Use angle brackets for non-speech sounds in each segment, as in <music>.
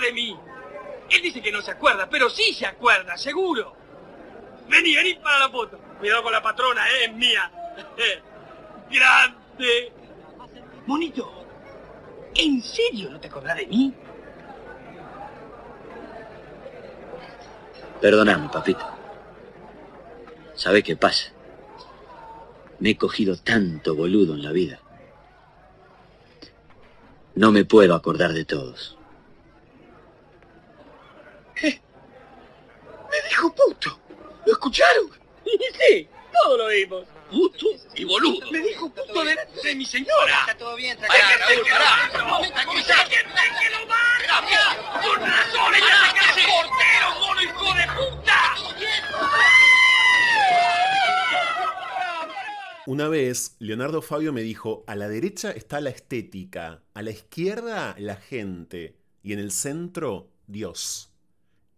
de mí. Él dice que no se acuerda, pero sí se acuerda, seguro. Vení, vení para la foto. Cuidado con la patrona, ¿eh? es mía. <laughs> Grande. Monito, ¿en serio no te acordás de mí? Perdóname, papito. ¿Sabe qué pasa? Me he cogido tanto boludo en la vida. No me puedo acordar de todos. ¿Qué? Me dijo puto. ¿Lo escucharon? <laughs> Sí, todos lo vimos. Puto y boludo. Me dijo puto delante de mi señora. Está todo bien, tranquilo. que lo Déjenme que lo baje. Con razón, ella se cree portero, mono hijo de puta. Una vez, Leonardo Fabio me dijo, a la derecha está la estética, a la izquierda la gente y en el centro Dios.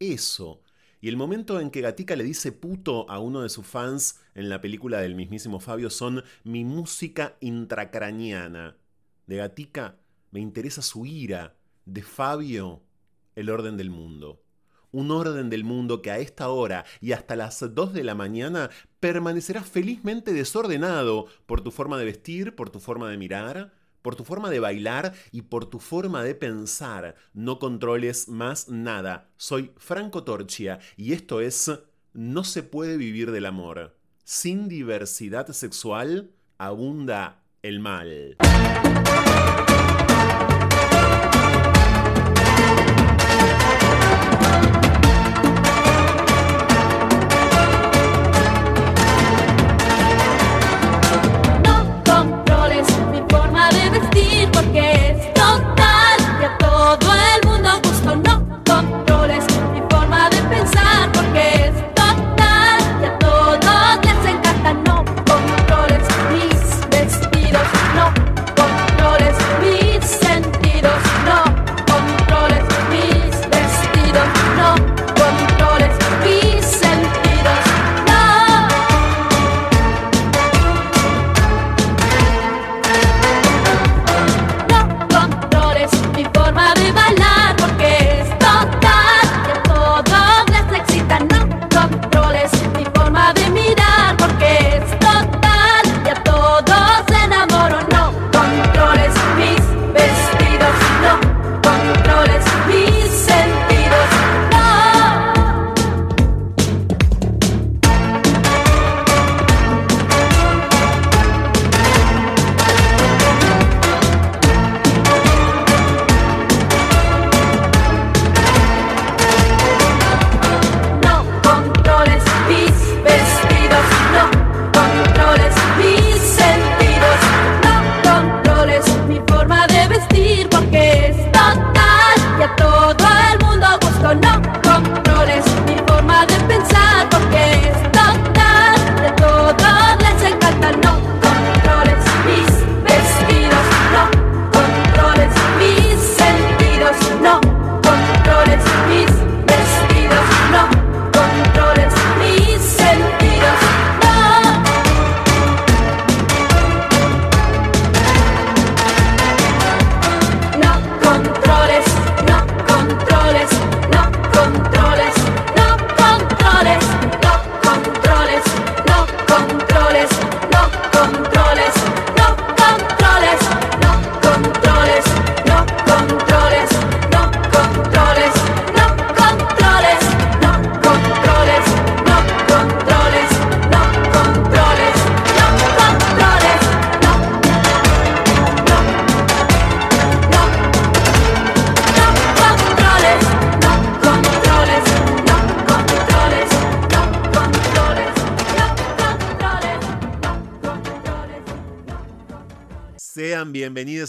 Eso. Y el momento en que Gatica le dice puto a uno de sus fans en la película del mismísimo Fabio son mi música intracraniana. De Gatica me interesa su ira, de Fabio el orden del mundo. Un orden del mundo que a esta hora y hasta las 2 de la mañana permanecerá felizmente desordenado por tu forma de vestir, por tu forma de mirar, por tu forma de bailar y por tu forma de pensar. No controles más nada. Soy Franco Torchia y esto es No se puede vivir del amor. Sin diversidad sexual abunda el mal.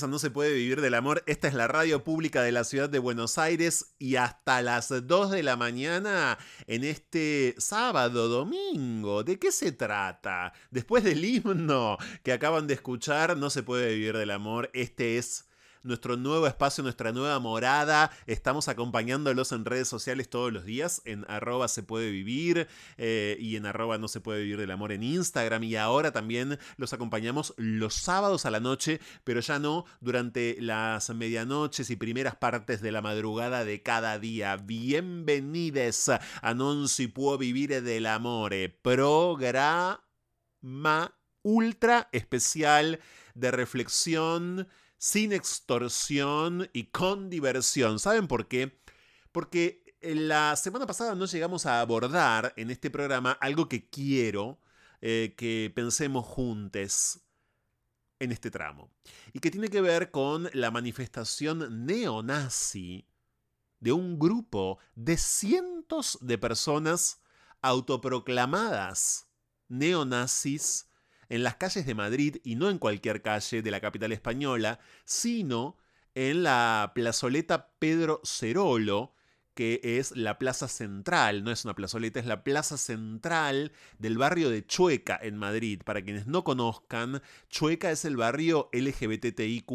No se puede vivir del amor. Esta es la radio pública de la ciudad de Buenos Aires y hasta las 2 de la mañana en este sábado, domingo. ¿De qué se trata? Después del himno que acaban de escuchar, No se puede vivir del amor. Este es nuestro nuevo espacio, nuestra nueva morada. Estamos acompañándolos en redes sociales todos los días, en arroba se puede vivir eh, y en arroba no se puede vivir del amor en Instagram. Y ahora también los acompañamos los sábados a la noche, pero ya no durante las medianoches y primeras partes de la madrugada de cada día. Bienvenides a Non si può vivir del amore, programa ultra especial de reflexión sin extorsión y con diversión. ¿Saben por qué? Porque la semana pasada no llegamos a abordar en este programa algo que quiero eh, que pensemos juntos en este tramo. Y que tiene que ver con la manifestación neonazi de un grupo de cientos de personas autoproclamadas neonazis en las calles de Madrid y no en cualquier calle de la capital española, sino en la plazoleta Pedro Cerolo, que es la plaza central, no es una plazoleta, es la plaza central del barrio de Chueca en Madrid. Para quienes no conozcan, Chueca es el barrio LGBTIQ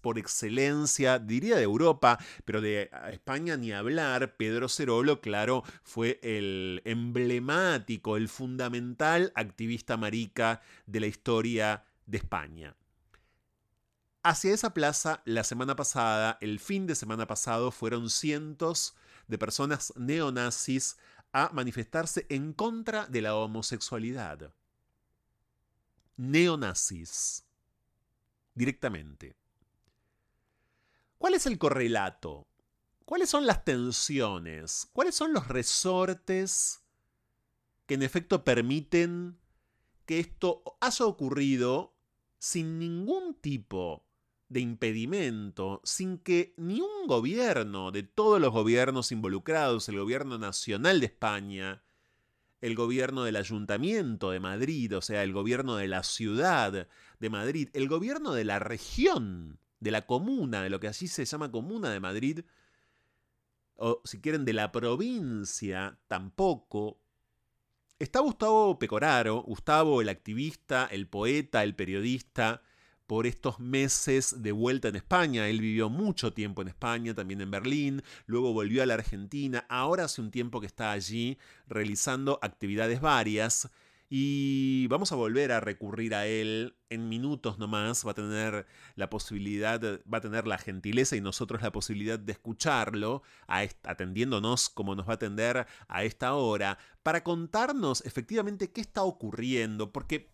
por excelencia, diría de Europa, pero de España ni hablar. Pedro Cerolo, claro, fue el emblemático, el fundamental activista marica de la historia de España. Hacia esa plaza, la semana pasada, el fin de semana pasado, fueron cientos de personas neonazis a manifestarse en contra de la homosexualidad. Neonazis. Directamente. ¿Cuál es el correlato? ¿Cuáles son las tensiones? ¿Cuáles son los resortes que en efecto permiten que esto haya ocurrido sin ningún tipo de impedimento sin que ni un gobierno de todos los gobiernos involucrados, el gobierno nacional de España, el gobierno del ayuntamiento de Madrid, o sea, el gobierno de la ciudad de Madrid, el gobierno de la región, de la comuna, de lo que allí se llama comuna de Madrid, o si quieren de la provincia, tampoco. Está Gustavo Pecoraro, Gustavo el activista, el poeta, el periodista, por estos meses de vuelta en España. Él vivió mucho tiempo en España, también en Berlín, luego volvió a la Argentina, ahora hace un tiempo que está allí realizando actividades varias. Y vamos a volver a recurrir a él en minutos nomás. Va a tener la posibilidad, va a tener la gentileza y nosotros la posibilidad de escucharlo, atendiéndonos como nos va a atender a esta hora, para contarnos efectivamente qué está ocurriendo. Porque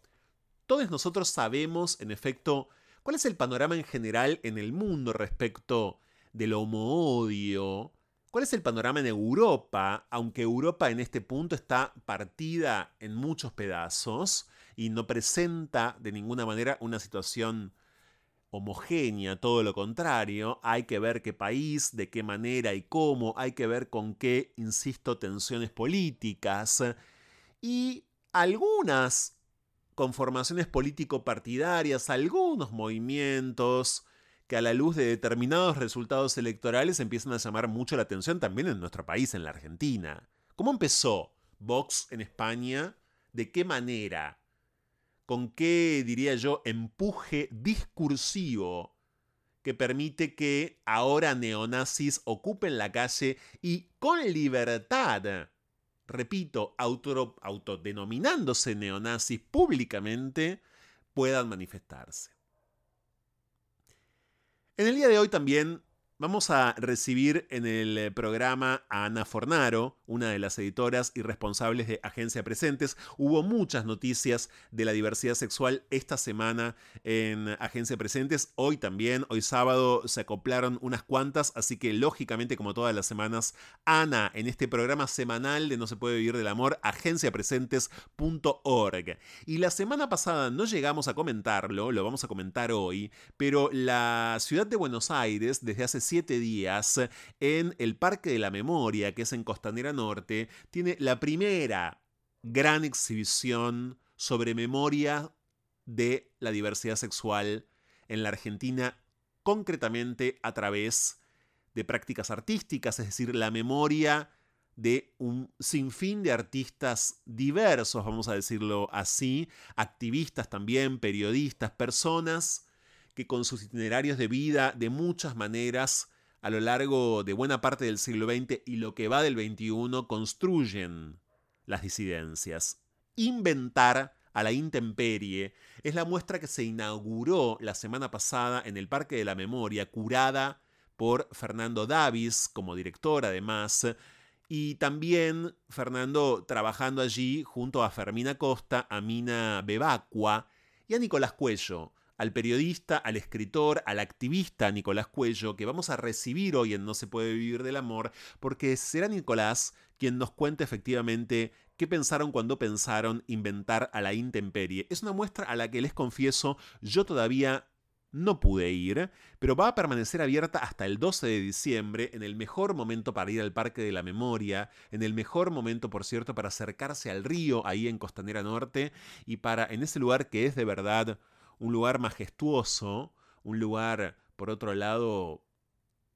todos nosotros sabemos, en efecto, cuál es el panorama en general en el mundo respecto del homo-odio, cuál es el panorama en Europa, aunque Europa en este punto está partida en muchos pedazos y no presenta de ninguna manera una situación homogénea, todo lo contrario, hay que ver qué país, de qué manera y cómo, hay que ver con qué, insisto, tensiones políticas. Y algunas conformaciones político-partidarias, algunos movimientos que a la luz de determinados resultados electorales empiezan a llamar mucho la atención también en nuestro país, en la Argentina. ¿Cómo empezó Vox en España? ¿De qué manera? ¿Con qué, diría yo, empuje discursivo que permite que ahora neonazis ocupen la calle y con libertad repito, autodenominándose neonazis públicamente, puedan manifestarse. En el día de hoy también Vamos a recibir en el programa a Ana Fornaro, una de las editoras y responsables de Agencia Presentes. Hubo muchas noticias de la diversidad sexual esta semana en Agencia Presentes. Hoy también, hoy sábado, se acoplaron unas cuantas, así que lógicamente, como todas las semanas, Ana, en este programa semanal de No se puede vivir del amor, agenciapresentes.org. Y la semana pasada no llegamos a comentarlo, lo vamos a comentar hoy, pero la ciudad de Buenos Aires, desde hace siete días en el Parque de la Memoria, que es en Costanera tiene la primera gran exhibición sobre memoria de la diversidad sexual en la Argentina, concretamente a través de prácticas artísticas, es decir, la memoria de un sinfín de artistas diversos, vamos a decirlo así, activistas también, periodistas, personas que con sus itinerarios de vida de muchas maneras a lo largo de buena parte del siglo XX y lo que va del XXI construyen las disidencias. Inventar a la intemperie es la muestra que se inauguró la semana pasada en el Parque de la Memoria, curada por Fernando Davis como director además, y también Fernando trabajando allí junto a Fermina Costa, a Mina Bebacua y a Nicolás Cuello, al periodista, al escritor, al activista Nicolás Cuello, que vamos a recibir hoy en No se puede vivir del amor, porque será Nicolás quien nos cuente efectivamente qué pensaron cuando pensaron inventar a la intemperie. Es una muestra a la que les confieso yo todavía no pude ir, pero va a permanecer abierta hasta el 12 de diciembre, en el mejor momento para ir al Parque de la Memoria, en el mejor momento, por cierto, para acercarse al río ahí en Costanera Norte y para en ese lugar que es de verdad un lugar majestuoso, un lugar, por otro lado,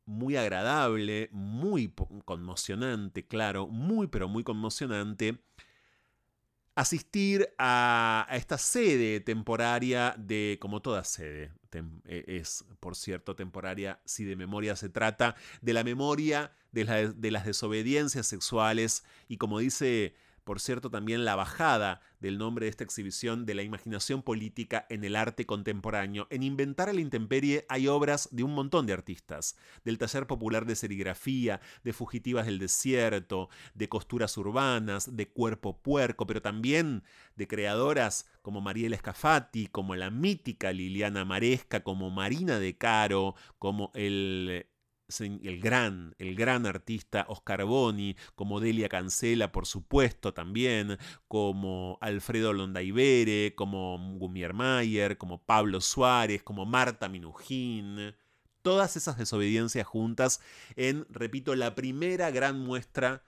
muy agradable, muy conmocionante, claro, muy pero muy conmocionante, asistir a, esta sede temporaria de, como toda sede, e, es por cierto temporaria si de memoria se trata, de la memoria de, de las desobediencias sexuales. Y como dice por cierto, también la bajada del nombre de esta exhibición de la imaginación política en el arte contemporáneo. En Inventar a la Intemperie hay obras de un montón de artistas, del taller popular de serigrafía, de fugitivas del desierto, de costuras urbanas, de cuerpo puerco, pero también de creadoras como Mariela Escafati, como la mítica Liliana Maresca, como Marina de Caro, como el el gran, el gran artista Oscar Boni, como Delia Cancela, por supuesto, también, como Alfredo Londaibere, como Gumier Mayer, como Pablo Suárez, como Marta Minujín. Todas esas desobediencias juntas en, repito, la primera gran muestra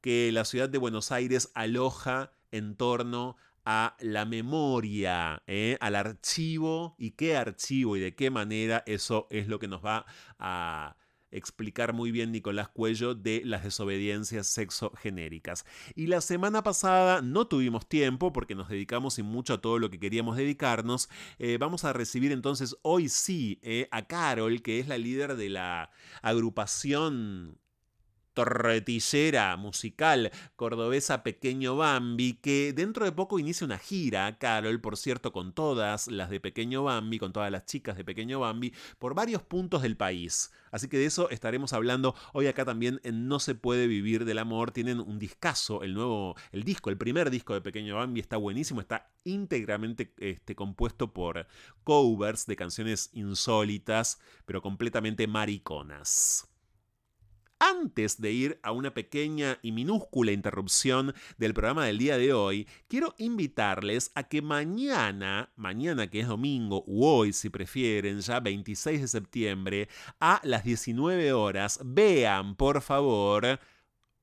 que la ciudad de Buenos Aires aloja en torno a la memoria, ¿eh? al archivo y qué archivo y de qué manera eso es lo que nos va a explicar muy bien Nicolás Cuello de las desobediencias sexogenéricas. Y la semana pasada no tuvimos tiempo porque nos dedicamos sin mucho a todo lo que queríamos dedicarnos. Eh, vamos a recibir entonces hoy sí eh, a Carol, que es la líder de la agrupación torretillera musical cordobesa Pequeño Bambi, que dentro de poco inicia una gira, Carol, por cierto, con todas las de Pequeño Bambi, con todas las chicas de Pequeño Bambi, por varios puntos del país. Así que de eso estaremos hablando hoy acá también en No se puede vivir del amor. Tienen un discazo, el nuevo, el disco, el primer disco de Pequeño Bambi está buenísimo, está íntegramente este, compuesto por covers de canciones insólitas, pero completamente mariconas. Antes de ir a una pequeña y minúscula interrupción del programa del día de hoy, quiero invitarles a que mañana, mañana que es domingo, u hoy si prefieren, ya 26 de septiembre, a las 19 horas, vean por favor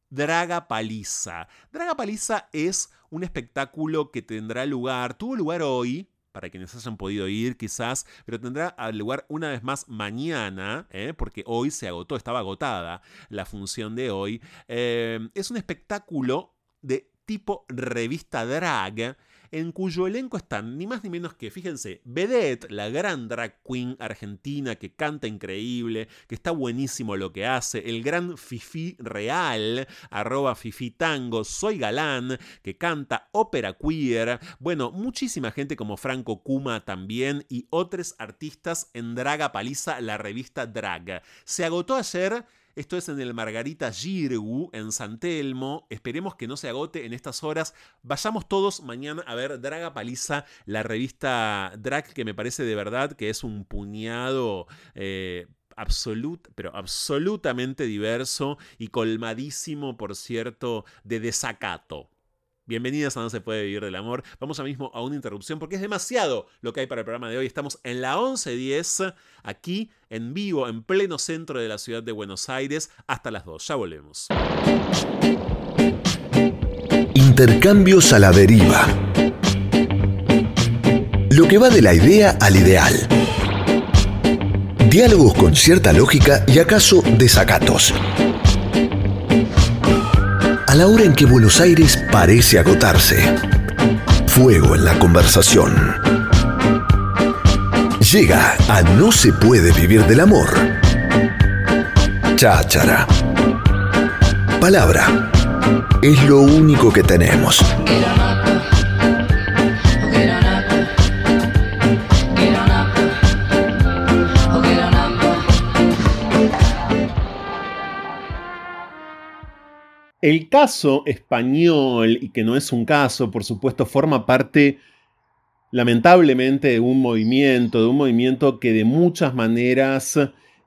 Draga Paliza. Draga Paliza es un espectáculo que tendrá lugar, tuvo lugar hoy, para quienes hayan podido ir quizás, pero tendrá lugar una vez más mañana, ¿eh? porque hoy se agotó, estaba agotada la función de hoy. Eh, es un espectáculo de tipo revista drag en cuyo elenco están ni más ni menos que, fíjense, Vedette, la gran drag queen argentina que canta increíble, que está buenísimo lo que hace, el gran Fifi Real, arroba Fifi Tango, Soy Galán, que canta ópera queer, bueno, muchísima gente como Franco Kuma también y otros artistas en Draga Paliza, la revista Drag. Se agotó ayer esto es en el Margarita Girgu, en San Telmo. Esperemos que no se agote en estas horas. Vayamos todos mañana a ver Draga Paliza, la revista Drag, que me parece de verdad que es un puñado. Eh, pero absolutamente diverso y colmadísimo, por cierto, de desacato. Bienvenidas a No se puede vivir del amor. Vamos ahora mismo a una interrupción porque es demasiado lo que hay para el programa de hoy. Estamos en la 11.10, aquí en vivo, en pleno centro de la ciudad de Buenos Aires, hasta las 2. Ya volvemos. Intercambios a la deriva. Lo que va de la idea al ideal. Diálogos con cierta lógica y acaso desacatos la hora en que Buenos Aires parece agotarse. Fuego en la conversación. Llega a No se puede vivir del amor. Cháchara. Palabra. Es lo único que tenemos. El caso español, y que no es un caso, por supuesto, forma parte lamentablemente de un movimiento, de un movimiento que de muchas maneras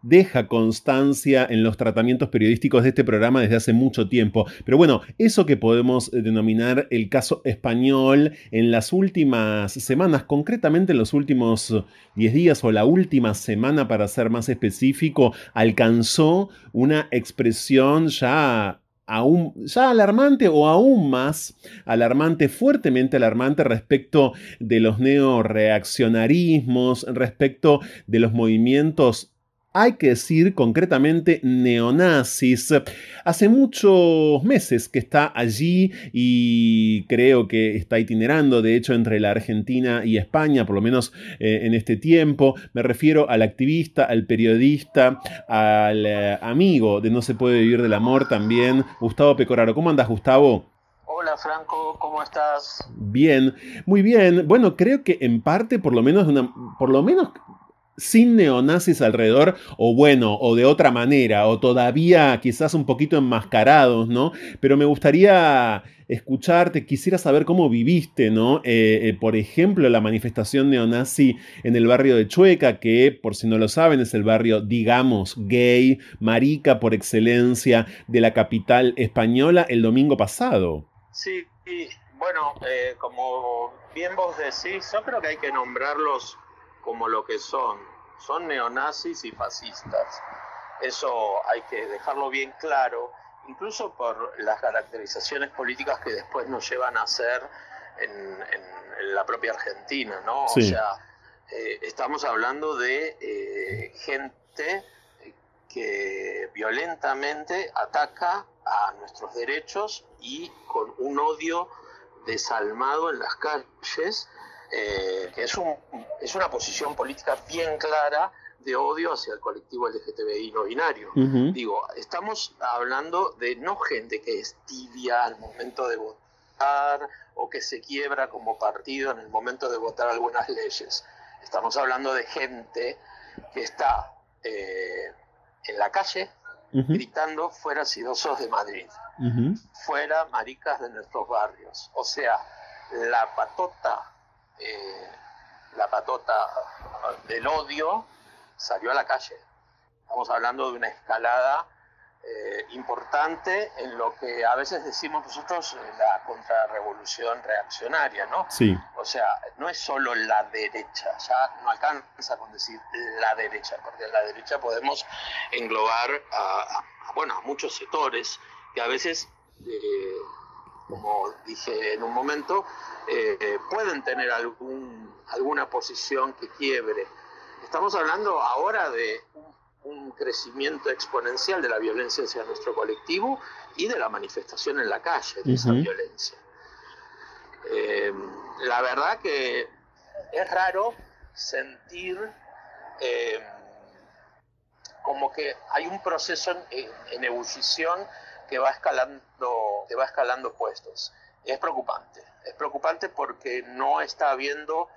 deja constancia en los tratamientos periodísticos de este programa desde hace mucho tiempo. Pero bueno, eso que podemos denominar el caso español en las últimas semanas, concretamente en los últimos 10 días o la última semana para ser más específico, alcanzó una expresión ya aún ya alarmante o aún más alarmante, fuertemente alarmante respecto de los neoreaccionarismos, respecto de los movimientos hay que decir concretamente neonazis. Hace muchos meses que está allí y creo que está itinerando, de hecho, entre la Argentina y España, por lo menos eh, en este tiempo. Me refiero al activista, al periodista, al eh, amigo de No se puede vivir del amor también, Gustavo Pecoraro. ¿Cómo andas, Gustavo? Hola Franco, ¿cómo estás? Bien, muy bien. Bueno, creo que en parte, por lo menos, una, por lo menos sin neonazis alrededor, o bueno, o de otra manera, o todavía quizás un poquito enmascarados, ¿no? Pero me gustaría escucharte, quisiera saber cómo viviste, ¿no? Eh, eh, por ejemplo, la manifestación neonazi en el barrio de Chueca, que por si no lo saben es el barrio, digamos, gay, marica por excelencia de la capital española el domingo pasado. Sí, bueno, eh, como bien vos decís, yo creo que hay que nombrarlos como lo que son. Son neonazis y fascistas. Eso hay que dejarlo bien claro, incluso por las caracterizaciones políticas que después nos llevan a hacer en, la propia Argentina, ¿no? O sea, eh, estamos hablando de eh, gente que violentamente ataca a nuestros derechos y con un odio desalmado en las calles eh, que es, un, es una posición política bien clara de odio hacia el colectivo LGTBI no binario. Digo, estamos hablando de no gente que es tibia al momento de votar o que se quiebra como partido en el momento de votar algunas leyes. Estamos hablando de gente que está eh, en la calle gritando fuera sidosos de Madrid, fuera maricas de nuestros barrios. O sea, la patota eh, la patota del odio salió a la calle. Estamos hablando de una escalada eh, importante en lo que a veces decimos nosotros eh, la contrarrevolución reaccionaria, ¿no? Sí. O sea, no es solo la derecha, ya no alcanza con decir la derecha, porque en la derecha podemos englobar a, bueno, a muchos sectores que a veces como dije en un momento, eh, pueden tener algún, alguna posición que quiebre. Estamos hablando ahora de un, crecimiento exponencial de la violencia hacia nuestro colectivo y de la manifestación en la calle de esa violencia. Eh, la verdad que es raro sentir eh, como que hay un proceso en, en ebullición que va escalando, que va escalando puestos. Es preocupante, es preocupante porque no está habiendo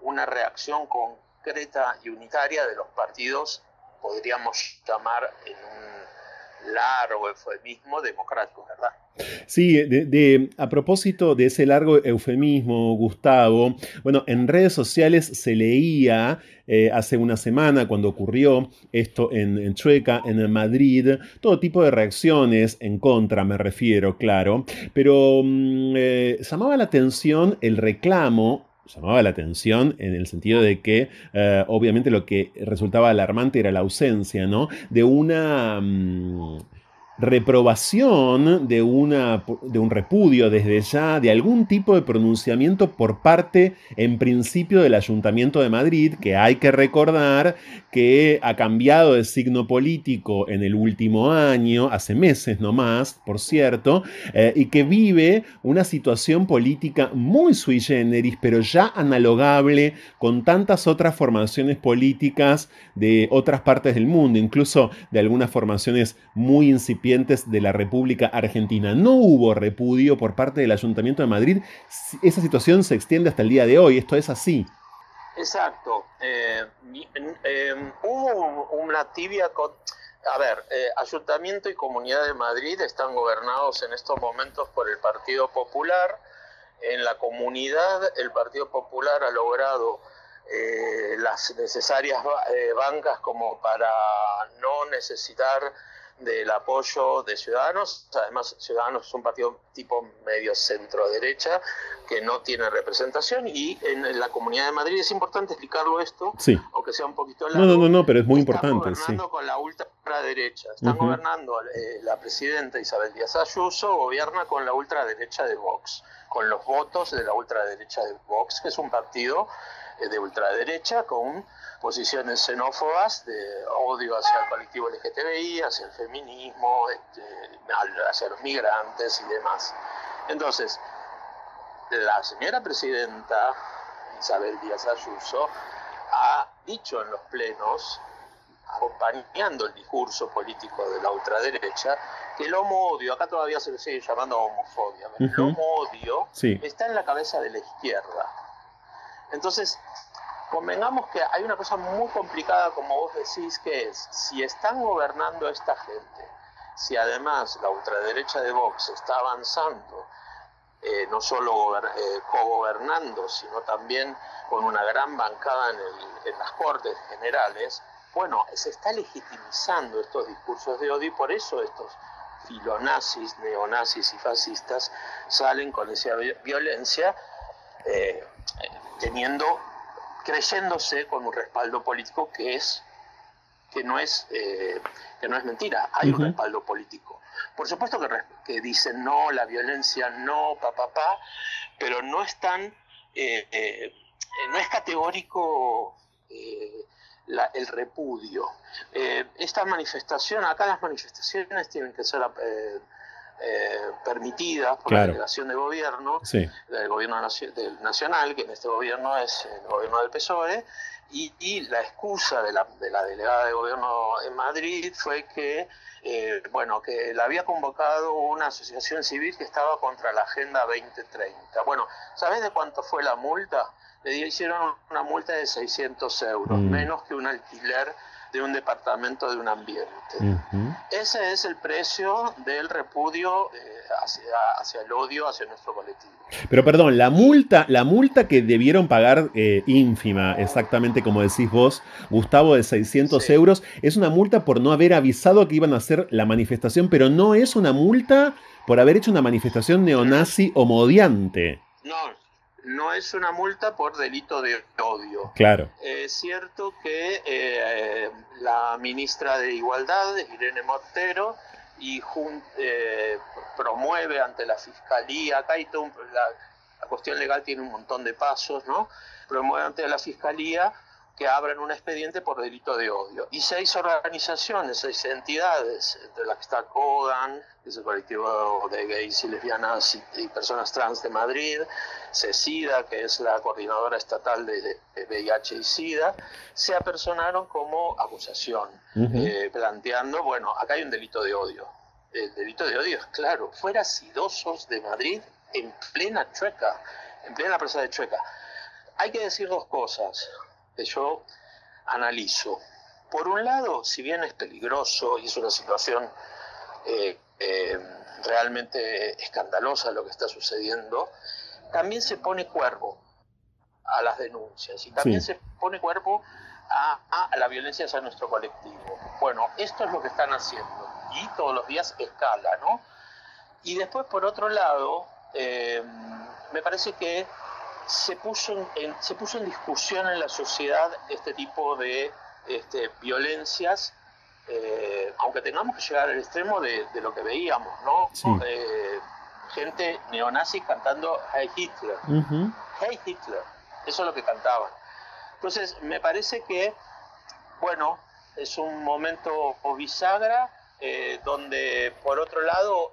una reacción concreta y unitaria de los partidos, podríamos llamar en un largo eufemismo democrático, ¿verdad? Sí, a propósito de ese largo eufemismo, Gustavo, bueno, en redes sociales se leía eh, hace una semana cuando ocurrió esto en, Chueca, en Madrid, todo tipo de reacciones en contra, me refiero, claro, pero mm, eh, llamaba la atención el reclamo llamaba la atención en el sentido de que eh, obviamente lo que resultaba alarmante era la ausencia, ¿no? De una... Mm, reprobación, de, una, de un repudio desde ya, de algún tipo de pronunciamiento por parte, en principio, del Ayuntamiento de Madrid, que hay que recordar que ha cambiado de signo político en el último año, hace meses nomás, por cierto, eh, y que vive una situación política muy sui generis, pero ya analogable con tantas otras formaciones políticas de otras partes del mundo, incluso de algunas formaciones muy incipientes de la República Argentina. No hubo repudio por parte del Ayuntamiento de Madrid. Esa situación se extiende hasta el día de hoy. Esto es así. Exacto. Eh, eh, hubo una tibia. A ver, eh, Ayuntamiento y Comunidad de Madrid están gobernados en estos momentos por el Partido Popular. En la comunidad el Partido Popular ha logrado las necesarias bancas como para no necesitar del apoyo de Ciudadanos. Además, Ciudadanos es un partido tipo medio centro-derecha que no tiene representación y en la Comunidad de Madrid es importante explicarlo esto, sí. aunque sea un poquito largo. No, no, no, pero es muy importante. Están gobernando con la ultraderecha. Están gobernando eh, la presidenta Isabel Díaz Ayuso, gobierna con la ultraderecha de Vox, con los votos de la ultraderecha de Vox, que es un partido eh, de ultraderecha con posiciones xenófobas de odio hacia el colectivo LGTBI, hacia el feminismo, este, hacia los migrantes y demás. Entonces, la señora presidenta Isabel Díaz Ayuso ha dicho en los plenos, acompañando el discurso político de la ultraderecha, que el homo-odio, acá todavía se le sigue llamando homofobia, el homo-odio está en la cabeza de la izquierda. Entonces, convengamos que hay una cosa muy complicada, como vos decís, que es, si están gobernando esta gente, si además la ultraderecha de Vox está avanzando, eh, no solo eh, co-gobernando, sino también con una gran bancada en, las Cortes Generales, bueno, se está legitimizando estos discursos de odio y por eso estos filonazis, neonazis y fascistas salen con esa violencia, eh, teniendo creyéndose con un respaldo político que es que no es eh, que no es mentira. Hay un respaldo político. Por supuesto que, que, dicen no la violencia no pa pa pa pero no están eh, eh, no es categórico el repudio. Esta manifestación acá las manifestaciones tienen que ser eh, permitidas por la delegación de gobierno, del gobierno nacional, que en este gobierno es el gobierno del PSOE, y, la excusa de la, de la, delegada de gobierno en Madrid fue que, eh, bueno, que la había convocado una asociación civil que estaba contra la Agenda 2030. Bueno, ¿sabes de cuánto fue la multa? Le hicieron una multa de 600 euros, mm. menos que un alquiler de un departamento de un ambiente. Ese es el precio del repudio eh, hacia, el odio hacia nuestro colectivo. Pero perdón, la multa, la multa que debieron pagar eh, ínfima, exactamente como decís vos, Gustavo, de 600 euros, es una multa por no haber avisado que iban a hacer la manifestación, pero no es una multa por haber hecho una manifestación neonazi o modiante. No, no es una multa por delito de odio. Claro. Es cierto que eh, la ministra de Igualdad, Irene Mortero, y eh, promueve ante la fiscalía, acá hay todo la, la, cuestión legal tiene un montón de pasos, ¿no? Promueve ante la fiscalía que abran un expediente por delito de odio. Y seis organizaciones, seis entidades, entre las que está CODAN, que es el colectivo de gays y lesbianas y, personas trans de Madrid, CECIDA, que es la coordinadora estatal de, VIH y SIDA, se apersonaron como acusación, eh, planteando, bueno, acá hay un delito de odio. El delito de odio es claro, fuera sidosos de Madrid en plena Chueca, en plena presa de Chueca. Hay que decir dos cosas que yo analizo. Por un lado, si bien es peligroso y es una situación eh, eh, realmente escandalosa lo que está sucediendo, también se pone cuerpo a las denuncias y también se pone cuerpo a, la violencia hacia nuestro colectivo. Bueno, esto es lo que están haciendo y todos los días escala, ¿no? Y después, por otro lado, eh, me parece que se puso en, se puso en discusión en la sociedad este tipo de este, violencias eh, aunque tengamos que llegar al extremo de, de lo que veíamos, ¿no? Sí. Eh, gente neonazi cantando Hey Hitler. Hey Hitler. Eso es lo que cantaban. Entonces, me parece que, bueno, es un momento o bisagra eh, donde, por otro lado,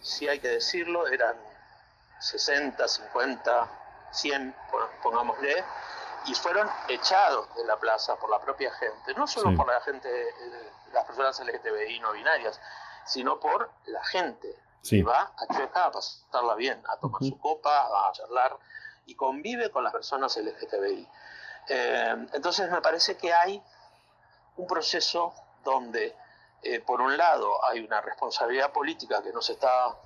si hay que decirlo, eran 60, 50, 100, pon- pongámosle, y fueron echados de la plaza por la propia gente, no solo Sí. por la gente, eh, las personas LGTBI no binarias, sino por la gente Sí. que va a Chueca a pasarla bien, a tomar su copa, a charlar y convive con las personas LGTBI. Eh, entonces me parece que hay un proceso donde, eh, por un lado, hay una responsabilidad política que no se está,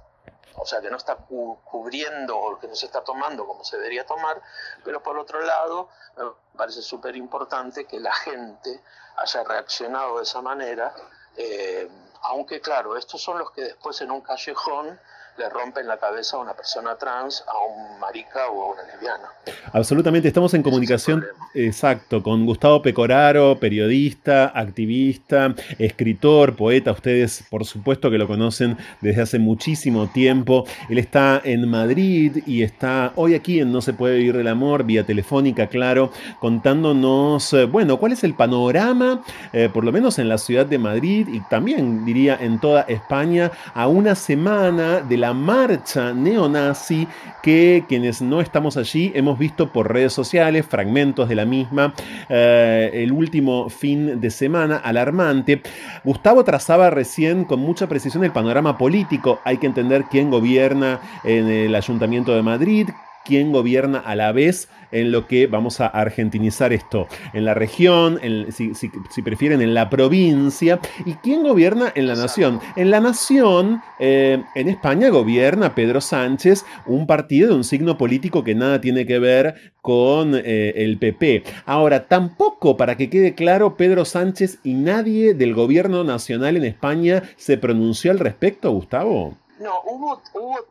o sea, que no está cu- cubriendo o que no se está tomando como se debería tomar, pero por otro lado, me parece súper importante que la gente haya reaccionado de esa manera, eh, aunque claro, estos son los que después en un callejón le rompen la cabeza a una persona trans, a un marica o a una lesbiana. Absolutamente, estamos en comunicación, exacto, con Gustavo Pecoraro, periodista, activista, escritor, poeta. Ustedes, por supuesto, que lo conocen desde hace muchísimo tiempo. Él está en Madrid y está hoy aquí en No se puede vivir el amor, vía telefónica, claro, contándonos, eh, bueno, cuál es el panorama, eh, por lo menos en la ciudad de Madrid y también, diría, en toda España, a una semana de la marcha neonazi que quienes no estamos allí hemos visto por redes sociales, fragmentos de la misma, eh, el último fin de semana, alarmante. Gustavo trazaba recién con mucha precisión el panorama político. Hay que entender quién gobierna en el Ayuntamiento de Madrid, quién gobierna a la vez en lo que vamos a argentinizar esto, en la región, si, prefieren, en la provincia, y quién gobierna en la nación. En la nación, eh, en España, gobierna Pedro Sánchez, un partido de un signo político que nada tiene que ver con eh, el PP. Ahora, tampoco, para que quede claro, Pedro Sánchez y nadie del gobierno nacional en España se pronunció al respecto, Gustavo. No, hubo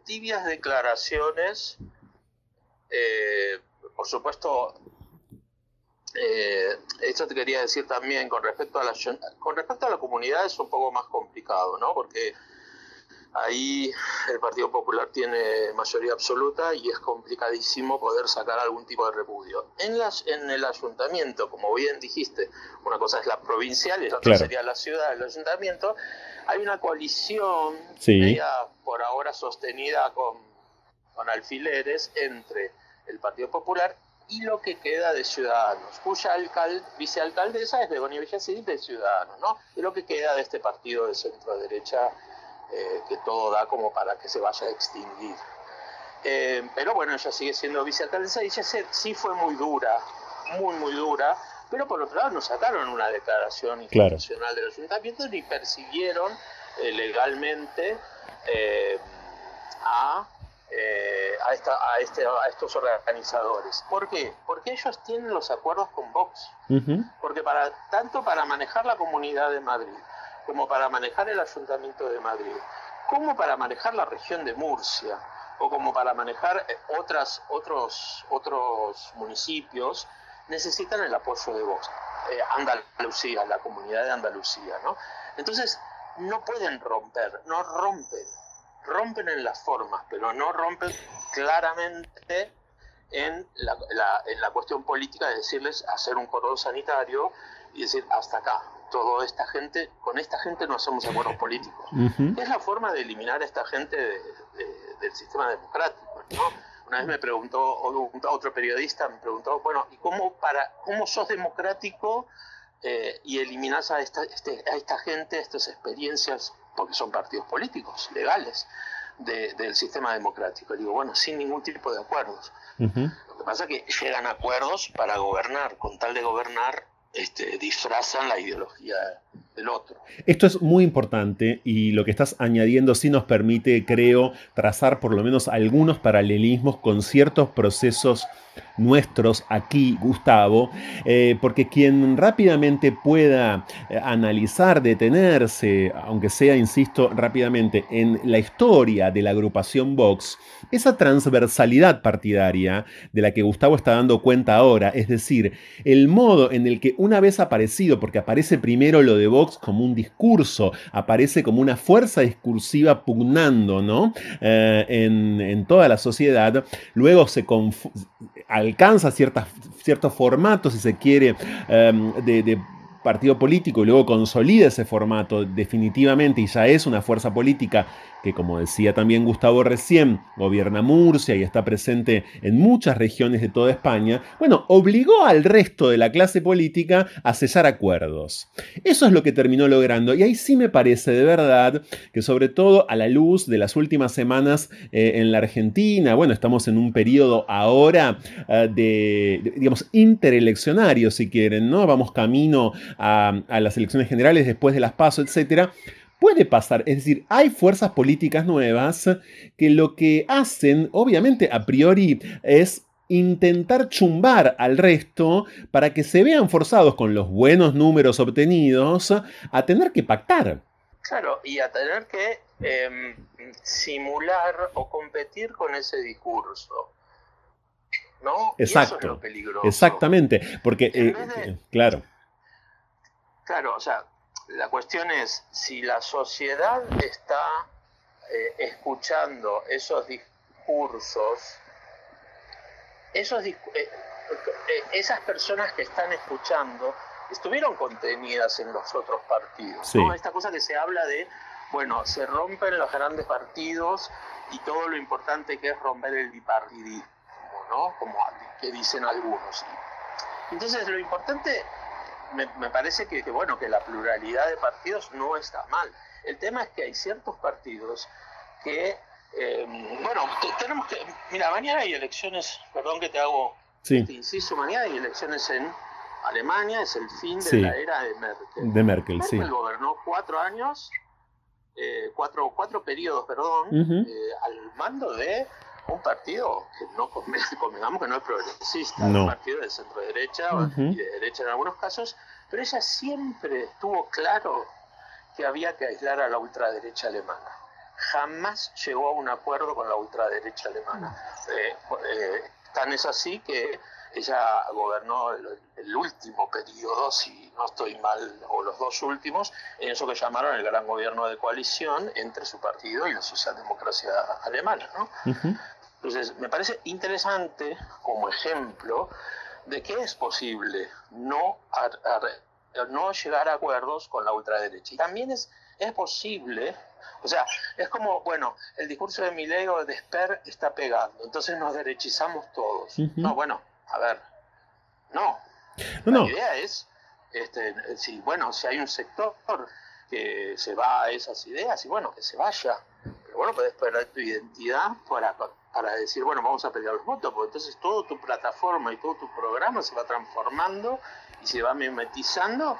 tibias declaraciones, eh, por supuesto, eh, esto te quería decir también con respecto a la con respecto a la comunidad es un poco más complicado, ¿no? Porque ahí el Partido Popular tiene mayoría absoluta y es complicadísimo poder sacar algún tipo de repudio. En, las, en el ayuntamiento, como bien dijiste, una cosa es la provincial y la otra Claro. sería la ciudad, el ayuntamiento, hay una coalición, Sí. media por ahora sostenida con, con alfileres entre el Partido Popular y lo que queda de Ciudadanos, cuya alcal- vicealcaldesa es Begoña Villacid de Ciudadanos, ¿no? Y lo que queda de este partido de centro derecha eh, que todo da como para que se vaya a extinguir. Eh, pero bueno, ella sigue siendo vicealcaldesa y ella se- sí fue muy dura, muy, muy dura, pero por otro lado no sacaron una declaración Claro. institucional del ayuntamiento ni persiguieron eh, legalmente a, eh, a, esta- a este- a estos organizadores. ¿Por qué? Porque ellos tienen los acuerdos con Vox porque para tanto para manejar la comunidad de Madrid como para manejar el ayuntamiento de Madrid como para manejar la región de Murcia o como para manejar eh, otras otros otros municipios necesitan el apoyo de Vox Eh, Andalucía la comunidad de Andalucía no entonces no pueden romper no rompen rompen en las formas pero no rompen claramente en la, la- en la cuestión política de decirles hacer un cordón sanitario y decir hasta acá. Toda esta gente, con esta gente no hacemos acuerdos políticos. Es la forma de eliminar a esta gente de- de- del sistema democrático. ¿no? Una vez me preguntó otro periodista, me preguntó, bueno, ¿y cómo, para, cómo sos democrático eh, y eliminás a esta, este- a esta gente, a estas experiencias, porque son partidos políticos, legales, de- del sistema democrático? digo, bueno, sin ningún tipo de acuerdos. Lo que pasa es que llegan a acuerdos para gobernar. Con tal de gobernar, este, disfrazan la ideología Esto es muy importante y lo que estás añadiendo sí nos permite, creo, trazar por lo menos algunos paralelismos con ciertos procesos nuestros aquí, Gustavo, eh, porque quien rápidamente pueda eh, analizar, detenerse, aunque sea, insisto, rápidamente, en la historia de la agrupación Vox, esa transversalidad partidaria de la que Gustavo está dando cuenta ahora, es decir, el modo en el que una vez aparecido, porque aparece primero lo de Vox como un discurso, aparece como una fuerza discursiva pugnando, ¿no? Eh, en, en, toda la sociedad, luego se alcanza ciertas, ciertos formatos, si se quiere, de, de partido político y luego consolida ese formato definitivamente y ya es una fuerza política que como decía también Gustavo recién, gobierna Murcia y está presente en muchas regiones de toda España, bueno, obligó al resto de la clase política a sellar acuerdos. Eso es lo que terminó logrando y ahí sí me parece de verdad que sobre todo a la luz de las últimas semanas eh, en la Argentina, bueno, estamos en un periodo ahora eh, de, digamos, intereleccionario si quieren, ¿no? Vamos camino a, a las elecciones generales después de las PASO, etcétera puede pasar. Es decir, hay fuerzas políticas nuevas que lo que hacen, obviamente, a priori, es intentar chumbar al resto para que se vean forzados con los buenos números obtenidos a tener que pactar. Claro, y a tener que eh, simular o competir con ese discurso. ¿No? Exacto. Y eso es lo peligroso. Exactamente, porque, eh, de, claro. Claro, o sea, la cuestión es si la sociedad está eh, escuchando esos discursos, esos eh, eh, esas personas que están escuchando estuvieron contenidas en los otros partidos. Sí. ¿no? Esta cosa que se habla de, bueno, se rompen los grandes partidos y todo lo importante que es romper el bipartidismo, ¿no? Como que dicen algunos. Entonces, lo importante me, me, parece que, que, bueno, que la pluralidad de partidos no está mal. El tema es que hay ciertos partidos que, eh, bueno, tenemos que, mira, mañana hay elecciones, perdón que te hago, sí. te insisto, mañana hay elecciones en Alemania, es el fin de sí. la era de Merkel. De Merkel, Merkel sí. gobernó cuatro años, eh, cuatro, cuatro periodos, perdón, Uh -huh. eh, al mando de un partido que no <laughs> convengamos que no es progresista, no. un partido de centro derecha Uh -huh. y de derecha en algunos casos, pero ella siempre estuvo claro que había que aislar a la ultraderecha alemana. Jamás llegó a un acuerdo con la ultraderecha alemana. Eh, eh, tan es así que ella gobernó el, el, último periodo, si no estoy mal, o los dos últimos, en eso que llamaron el gran gobierno de coalición entre su partido y la socialdemocracia alemana. ¿no? Uh -huh. Entonces, me parece interesante como ejemplo de que es posible no, a, a, no llegar a acuerdos con la ultraderecha. Y también es, es posible, o sea, es como, bueno, el discurso de Milei o de Esper está pegando, entonces nos derechizamos todos. Uh -huh. No, bueno, a ver, no. no la no. idea es, este, si, bueno, si hay un sector que se va a esas ideas, y bueno, que se vaya. Pero bueno, puedes perder tu identidad para, para decir, bueno, vamos a pelear los votos, porque entonces toda tu plataforma y todo tu programa se va transformando y se va mimetizando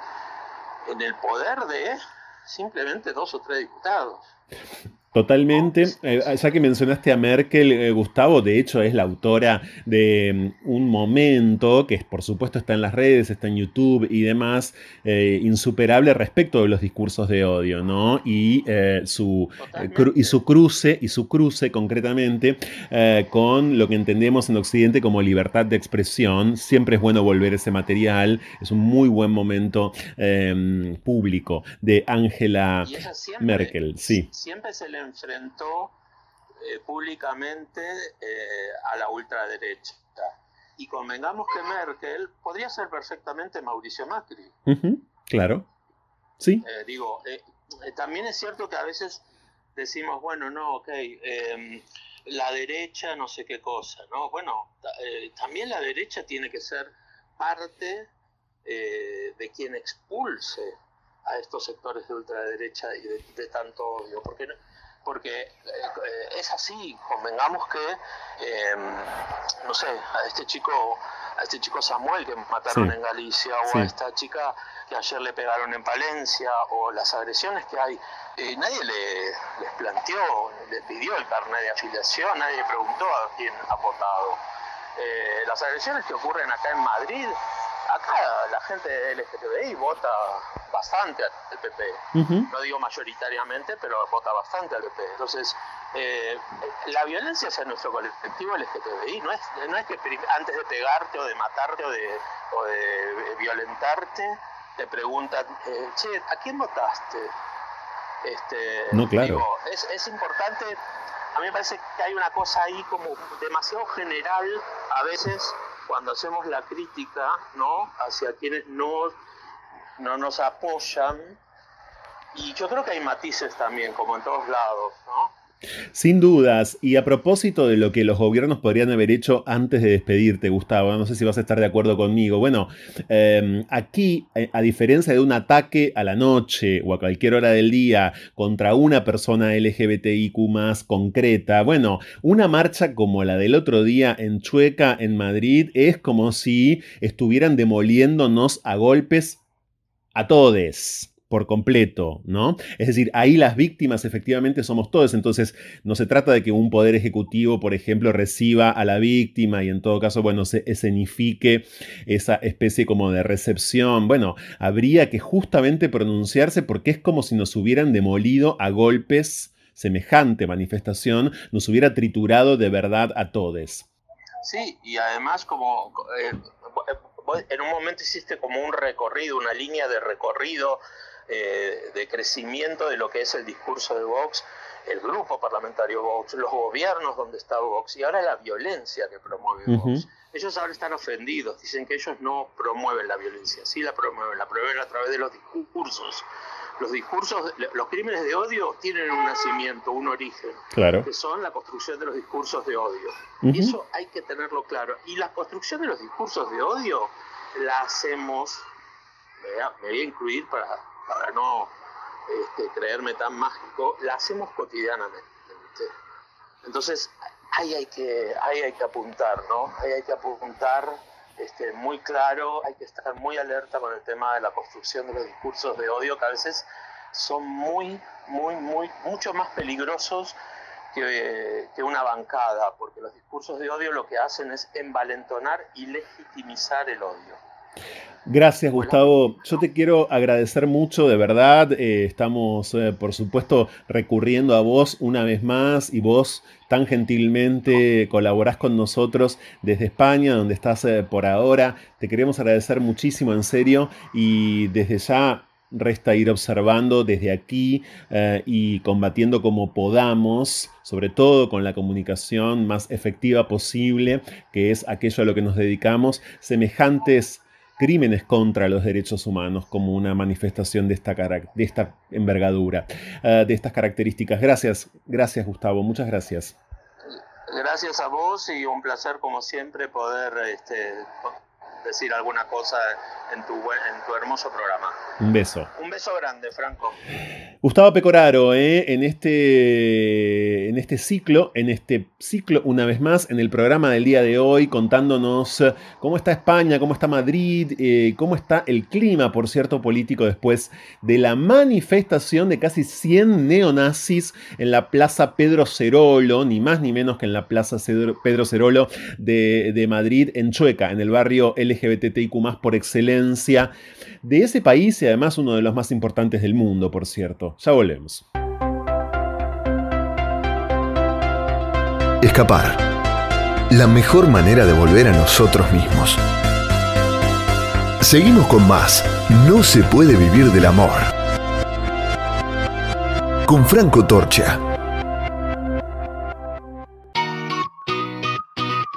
en el poder de simplemente dos o tres diputados. <laughs> Totalmente. Eh, ya que mencionaste a Merkel, eh, Gustavo, de hecho es la autora de um, Un Momento, que por supuesto está en las redes, está en YouTube y demás, eh, insuperable respecto de los discursos de odio, ¿no? Y, su, cru y su cruce, y su cruce concretamente, eh, con lo que entendemos en Occidente como libertad de expresión. Siempre es bueno volver ese material, es un muy buen momento em, público de Angela Merkel, sí. Siempre se le enfrentó eh, públicamente eh, a la ultraderecha. Y convengamos que Merkel podría ser perfectamente Mauricio Macri. Uh -huh, claro. Sí. Eh, digo, también es cierto que a veces decimos, bueno, no, ok, em, la derecha no sé qué cosa, ¿no? Bueno, también la derecha tiene que ser parte de quien expulse a estos sectores de ultraderecha y de, de tanto odio, porque porque eh, es así, convengamos que, eh, no sé, a este chico, a este chico Samuel que mataron sí. en Galicia, o sí. a esta chica que ayer le pegaron en Palencia, o las agresiones que hay, eh, nadie le, les planteó, le pidió el carnet de afiliación, nadie preguntó a quién ha votado. Eh, las agresiones que ocurren acá en Madrid, acá la gente LGTBI vota bastante al PP. No digo mayoritariamente, pero vota bastante al PP. Entonces, eh, la violencia hacia nuestro colectivo LGTBI no es, no es que antes de pegarte o de matarte o de, o de violentarte, te preguntan, eh, che, ¿a quién votaste? Este, no, claro. es, es importante, a mí me parece que hay una cosa ahí como demasiado general a veces cuando hacemos la crítica ¿no? hacia quienes no, no nos apoyan. Y yo creo que hay matices también, como en todos lados, ¿no? Sin dudas, y a propósito de lo que los gobiernos podrían haber hecho antes de despedirte, Gustavo, no sé si vas a estar de acuerdo conmigo. Bueno, em, aquí, eh, a diferencia de un ataque a la noche o a cualquier hora del día contra una persona LGBTIQ más concreta, bueno, una marcha como la del otro día en Chueca, en Madrid, es como si estuvieran demoliéndonos a golpes a todos por completo, ¿no? Es decir, ahí las víctimas efectivamente somos todos, entonces no se trata de que un poder ejecutivo, por ejemplo, reciba a la víctima y en todo caso, bueno, se escenifique esa especie como de recepción. Bueno, habría que justamente pronunciarse porque es como si nos hubieran demolido a golpes semejante manifestación, nos hubiera triturado de verdad a todos. Sí, y además como... Eh, en un momento hiciste como un recorrido, una línea de recorrido eh, de crecimiento de lo que es el discurso de Vox, el grupo parlamentario Vox, los gobiernos donde está Vox y ahora la violencia que promueve Vox. Ellos ahora están ofendidos, dicen que ellos no promueven la violencia, sí la promueven, la promueven a través de los discursos. Los discursos, los crímenes de odio tienen un nacimiento, un origen, que son la construcción de los discursos de odio. Y eso hay que tenerlo claro. Y la construcción de los discursos de odio la hacemos, me voy a incluir para para no este, creerme tan mágico, la hacemos cotidianamente. Entonces, ahí hay que, ahí hay que apuntar, ¿no? Ahí hay que apuntar este, muy claro, hay que estar muy alerta con el tema de la construcción de los discursos de odio, que a veces son muy, muy, muy, mucho más peligrosos que, que, una bancada, porque los discursos de odio lo que hacen es envalentonar y legitimizar el odio. Gracias, Gustavo. Yo te quiero agradecer mucho, de verdad. Eh, estamos, eh, por supuesto, recurriendo a vos una vez más y vos tan gentilmente colaborás con nosotros desde España, donde estás eh, por ahora. Te queremos agradecer muchísimo, en serio, y desde ya resta ir observando desde aquí y combatiendo como podamos, sobre todo con la comunicación más efectiva posible, que es aquello a lo que nos dedicamos, semejantes crímenes contra los derechos humanos como una manifestación de esta, de esta envergadura, eh, de estas características. Gracias, gracias Gustavo, muchas gracias. Gracias a vos y un placer como siempre poder este, decir alguna cosa en tu, en tu hermoso programa. Un beso. Un beso grande, Franco. Gustavo Pecoraro, ¿eh? en, este, en este ciclo, en este ciclo, una vez más, en el programa del día de hoy, contándonos cómo está España, cómo está Madrid, eh, cómo está el clima, por cierto, político después de la manifestación de casi 100 neonazis en la Plaza Pedro Cerolo, ni más ni menos que en la Plaza Pedro Cerolo de, de Madrid, en Chueca, en el barrio LGBTIQ por excelencia de ese país y además uno de los más importantes del mundo, por cierto. Ya volvemos. Escapar. La mejor manera de volver a nosotros mismos. Seguimos con más. No se puede vivir del amor. Con Franco Torcha.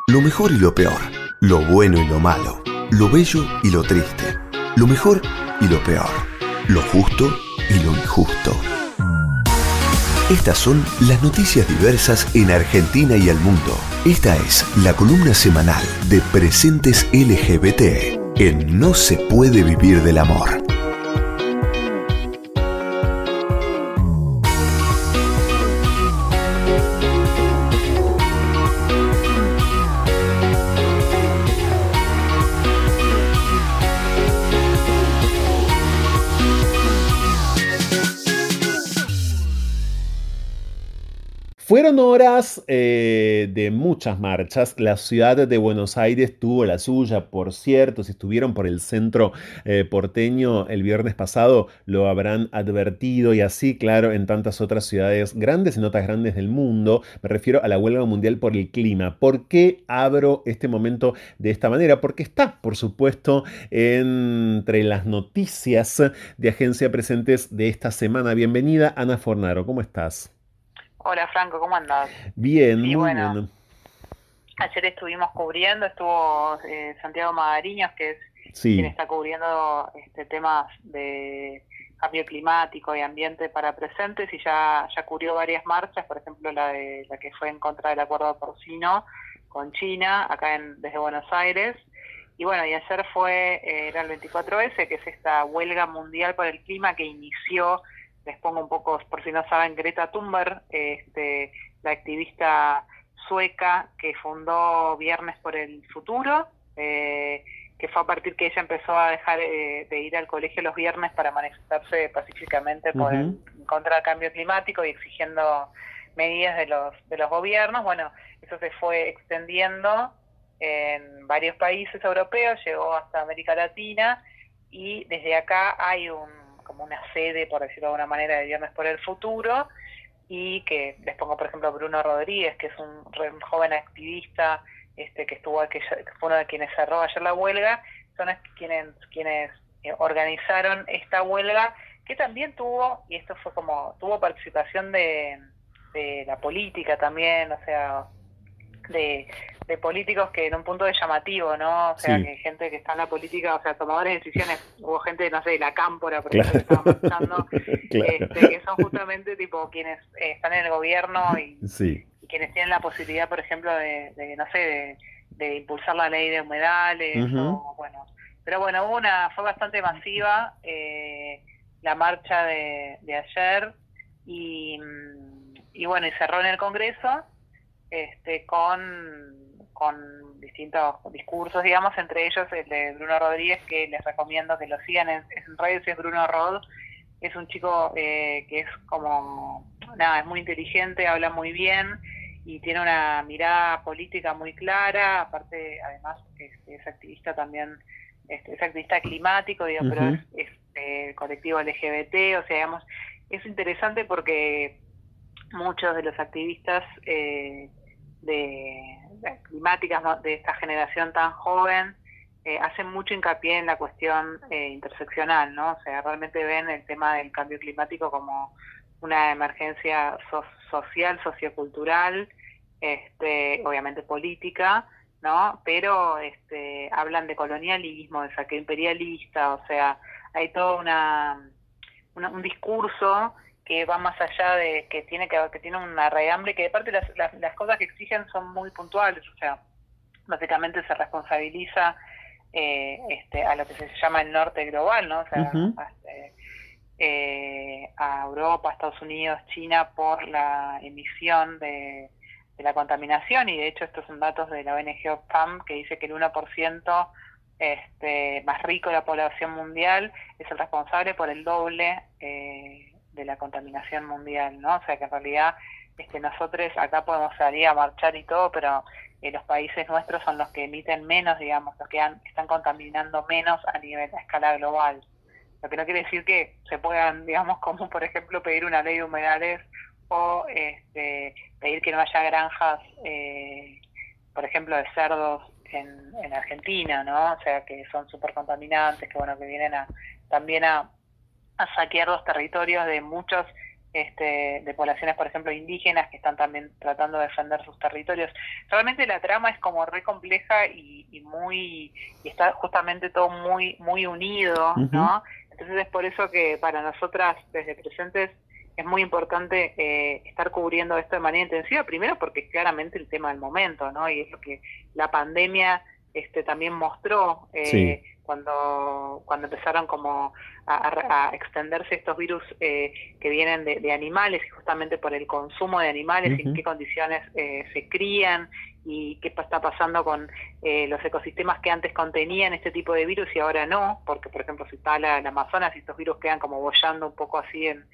Lo mejor y lo peor. Lo bueno y lo malo. Lo bello y lo triste lo mejor y lo peor, lo justo y lo injusto. Estas son las noticias diversas en Argentina y el mundo. Esta es la columna semanal de Presentes LGBT en No se puede vivir del amor. Fueron horas eh, de muchas marchas. La ciudad de Buenos Aires tuvo la suya, por cierto. Si estuvieron por el centro eh, porteño el viernes pasado, lo habrán advertido y así, claro, en tantas otras ciudades grandes y notas grandes del mundo. Me refiero a la huelga mundial por el clima. ¿Por qué abro este momento de esta manera? Porque está, por supuesto, entre las noticias de agencia presentes de esta semana. Bienvenida, Ana Fornaro. ¿Cómo estás? Hola Franco, ¿cómo andás? Bien, muy bueno, bien. Ayer estuvimos cubriendo, estuvo eh, Santiago Magariños, que es quien está cubriendo este temas de cambio climático y ambiente para presentes y ya ya cubrió varias marchas, por ejemplo la de la que fue en contra del acuerdo porcino con China acá en, desde Buenos Aires. Y bueno, y ayer fue eh, era el 24S, que es esta huelga mundial por el clima que inició les pongo un poco, por si no saben, Greta Thunberg, este, la activista sueca que fundó Viernes por el Futuro, eh, que fue a partir que ella empezó a dejar eh, de ir al colegio los viernes para manifestarse pacíficamente por contra el cambio climático y exigiendo medidas de los, de los gobiernos. Bueno, eso se fue extendiendo en varios países europeos, llegó hasta América Latina y desde acá hay un como una sede, por decirlo de alguna manera, de Viernes por el Futuro, y que les pongo, por ejemplo, Bruno Rodríguez, que es un, joven activista este, que estuvo que fue uno de quienes cerró ayer la huelga, son quienes, quienes eh, organizaron esta huelga, que también tuvo, y esto fue como, tuvo participación de, de la política también, o sea, de, de políticos que en un punto de llamativo, ¿no? O sea, que gente que está en la política, o sea, tomadores de decisiones, hubo gente, no sé, de la cámpora, por ejemplo, que estaba marchando, <laughs> este, que son justamente tipo quienes eh, están en el gobierno y, quienes tienen la posibilidad, por ejemplo, de, no sé, de, impulsar la ley de humedales, o, bueno. Pero bueno, hubo una, fue bastante masiva eh, la marcha de, de ayer y, y bueno, y cerró en el Congreso este, con con distintos discursos, digamos, entre ellos el de Bruno Rodríguez, que les recomiendo que lo sigan. En, redes, es Bruno Rod, es un chico eh, que es como, nada, es muy inteligente, habla muy bien y tiene una mirada política muy clara, aparte, además, es, activista también, es, es, activista climático, digo, pero es, es eh, colectivo LGBT, o sea, digamos, es interesante porque muchos de los activistas eh, de, climáticas de esta generación tan joven eh, hacen mucho hincapié en la cuestión eh, interseccional, ¿no? O sea, realmente ven el tema del cambio climático como una emergencia social, sociocultural, este, obviamente política, ¿no? Pero este, hablan de colonialismo, de saqueo imperialista, o sea, hay todo una, un discurso que va más allá de que tiene que, que tiene una rehambre que de parte las, las, cosas que exigen son muy puntuales, o sea, básicamente se responsabiliza eh, este, a lo que se llama el norte global, ¿no? O sea, eh, a Europa, Estados Unidos, China por la emisión de, de, la contaminación y de hecho estos son datos de la ONG Oxfam que dice que el 1% este, más rico de la población mundial es el responsable por el doble eh, de la contaminación mundial, ¿no? O sea que en realidad este, nosotros acá podemos salir a marchar y todo, pero eh, los países nuestros son los que emiten menos, digamos, los que están contaminando menos a nivel, a escala global. Lo que no quiere decir que se puedan, digamos, <laughs> como por ejemplo pedir una ley de humedales o este, pedir que no haya granjas, eh, por ejemplo, de cerdos en, en Argentina, ¿no? O sea, que son súper contaminantes, que bueno, que vienen a, también a a saquear los territorios de muchos este, de poblaciones, por ejemplo, indígenas que están también tratando de defender sus territorios. Realmente la trama es como re compleja y, muy y está justamente todo muy muy unido, ¿no? Entonces es por eso que para nosotras desde presentes es muy importante eh, estar cubriendo esto de manera intensiva, primero porque es claramente el tema del momento, ¿no? Y es lo que la pandemia este, también mostró eh, cuando, cuando empezaron como a, extenderse estos virus eh, que vienen de, animales y justamente por el consumo de animales y en qué condiciones eh, se crían y qué está pasando con eh, los ecosistemas que antes contenían este tipo de virus y ahora no, porque por ejemplo si está la, Amazonas y estos virus quedan como bollando un poco así en,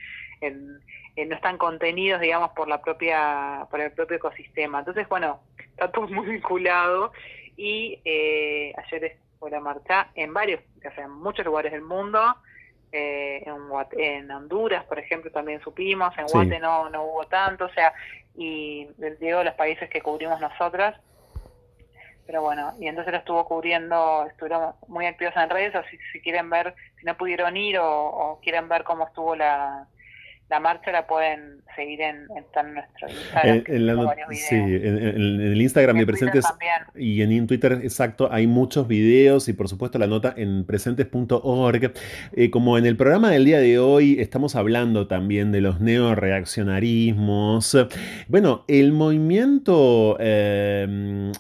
en, no están contenidos, digamos, por la propia, por el propio ecosistema. Entonces, bueno, está todo muy vinculado y ayer fue la marcha en varios, o sea, en muchos lugares del mundo, eh, en, en, Honduras, por ejemplo, también supimos, en Guate no, no hubo tanto, o sea, y digo los países que cubrimos nosotras, pero bueno, y entonces lo estuvo cubriendo, estuvieron muy activos en redes, o si, si quieren ver, si no pudieron ir o quieren ver cómo estuvo la, la marcha la pueden seguir en, en nuestro Instagram. En, sí, en, el Instagram de Presentes y en, Twitter, exacto, hay muchos videos y por supuesto la nota en presentes.org. Eh, como en el programa del día de hoy estamos hablando también de los neoreaccionarismos. Bueno, el movimiento... Eh,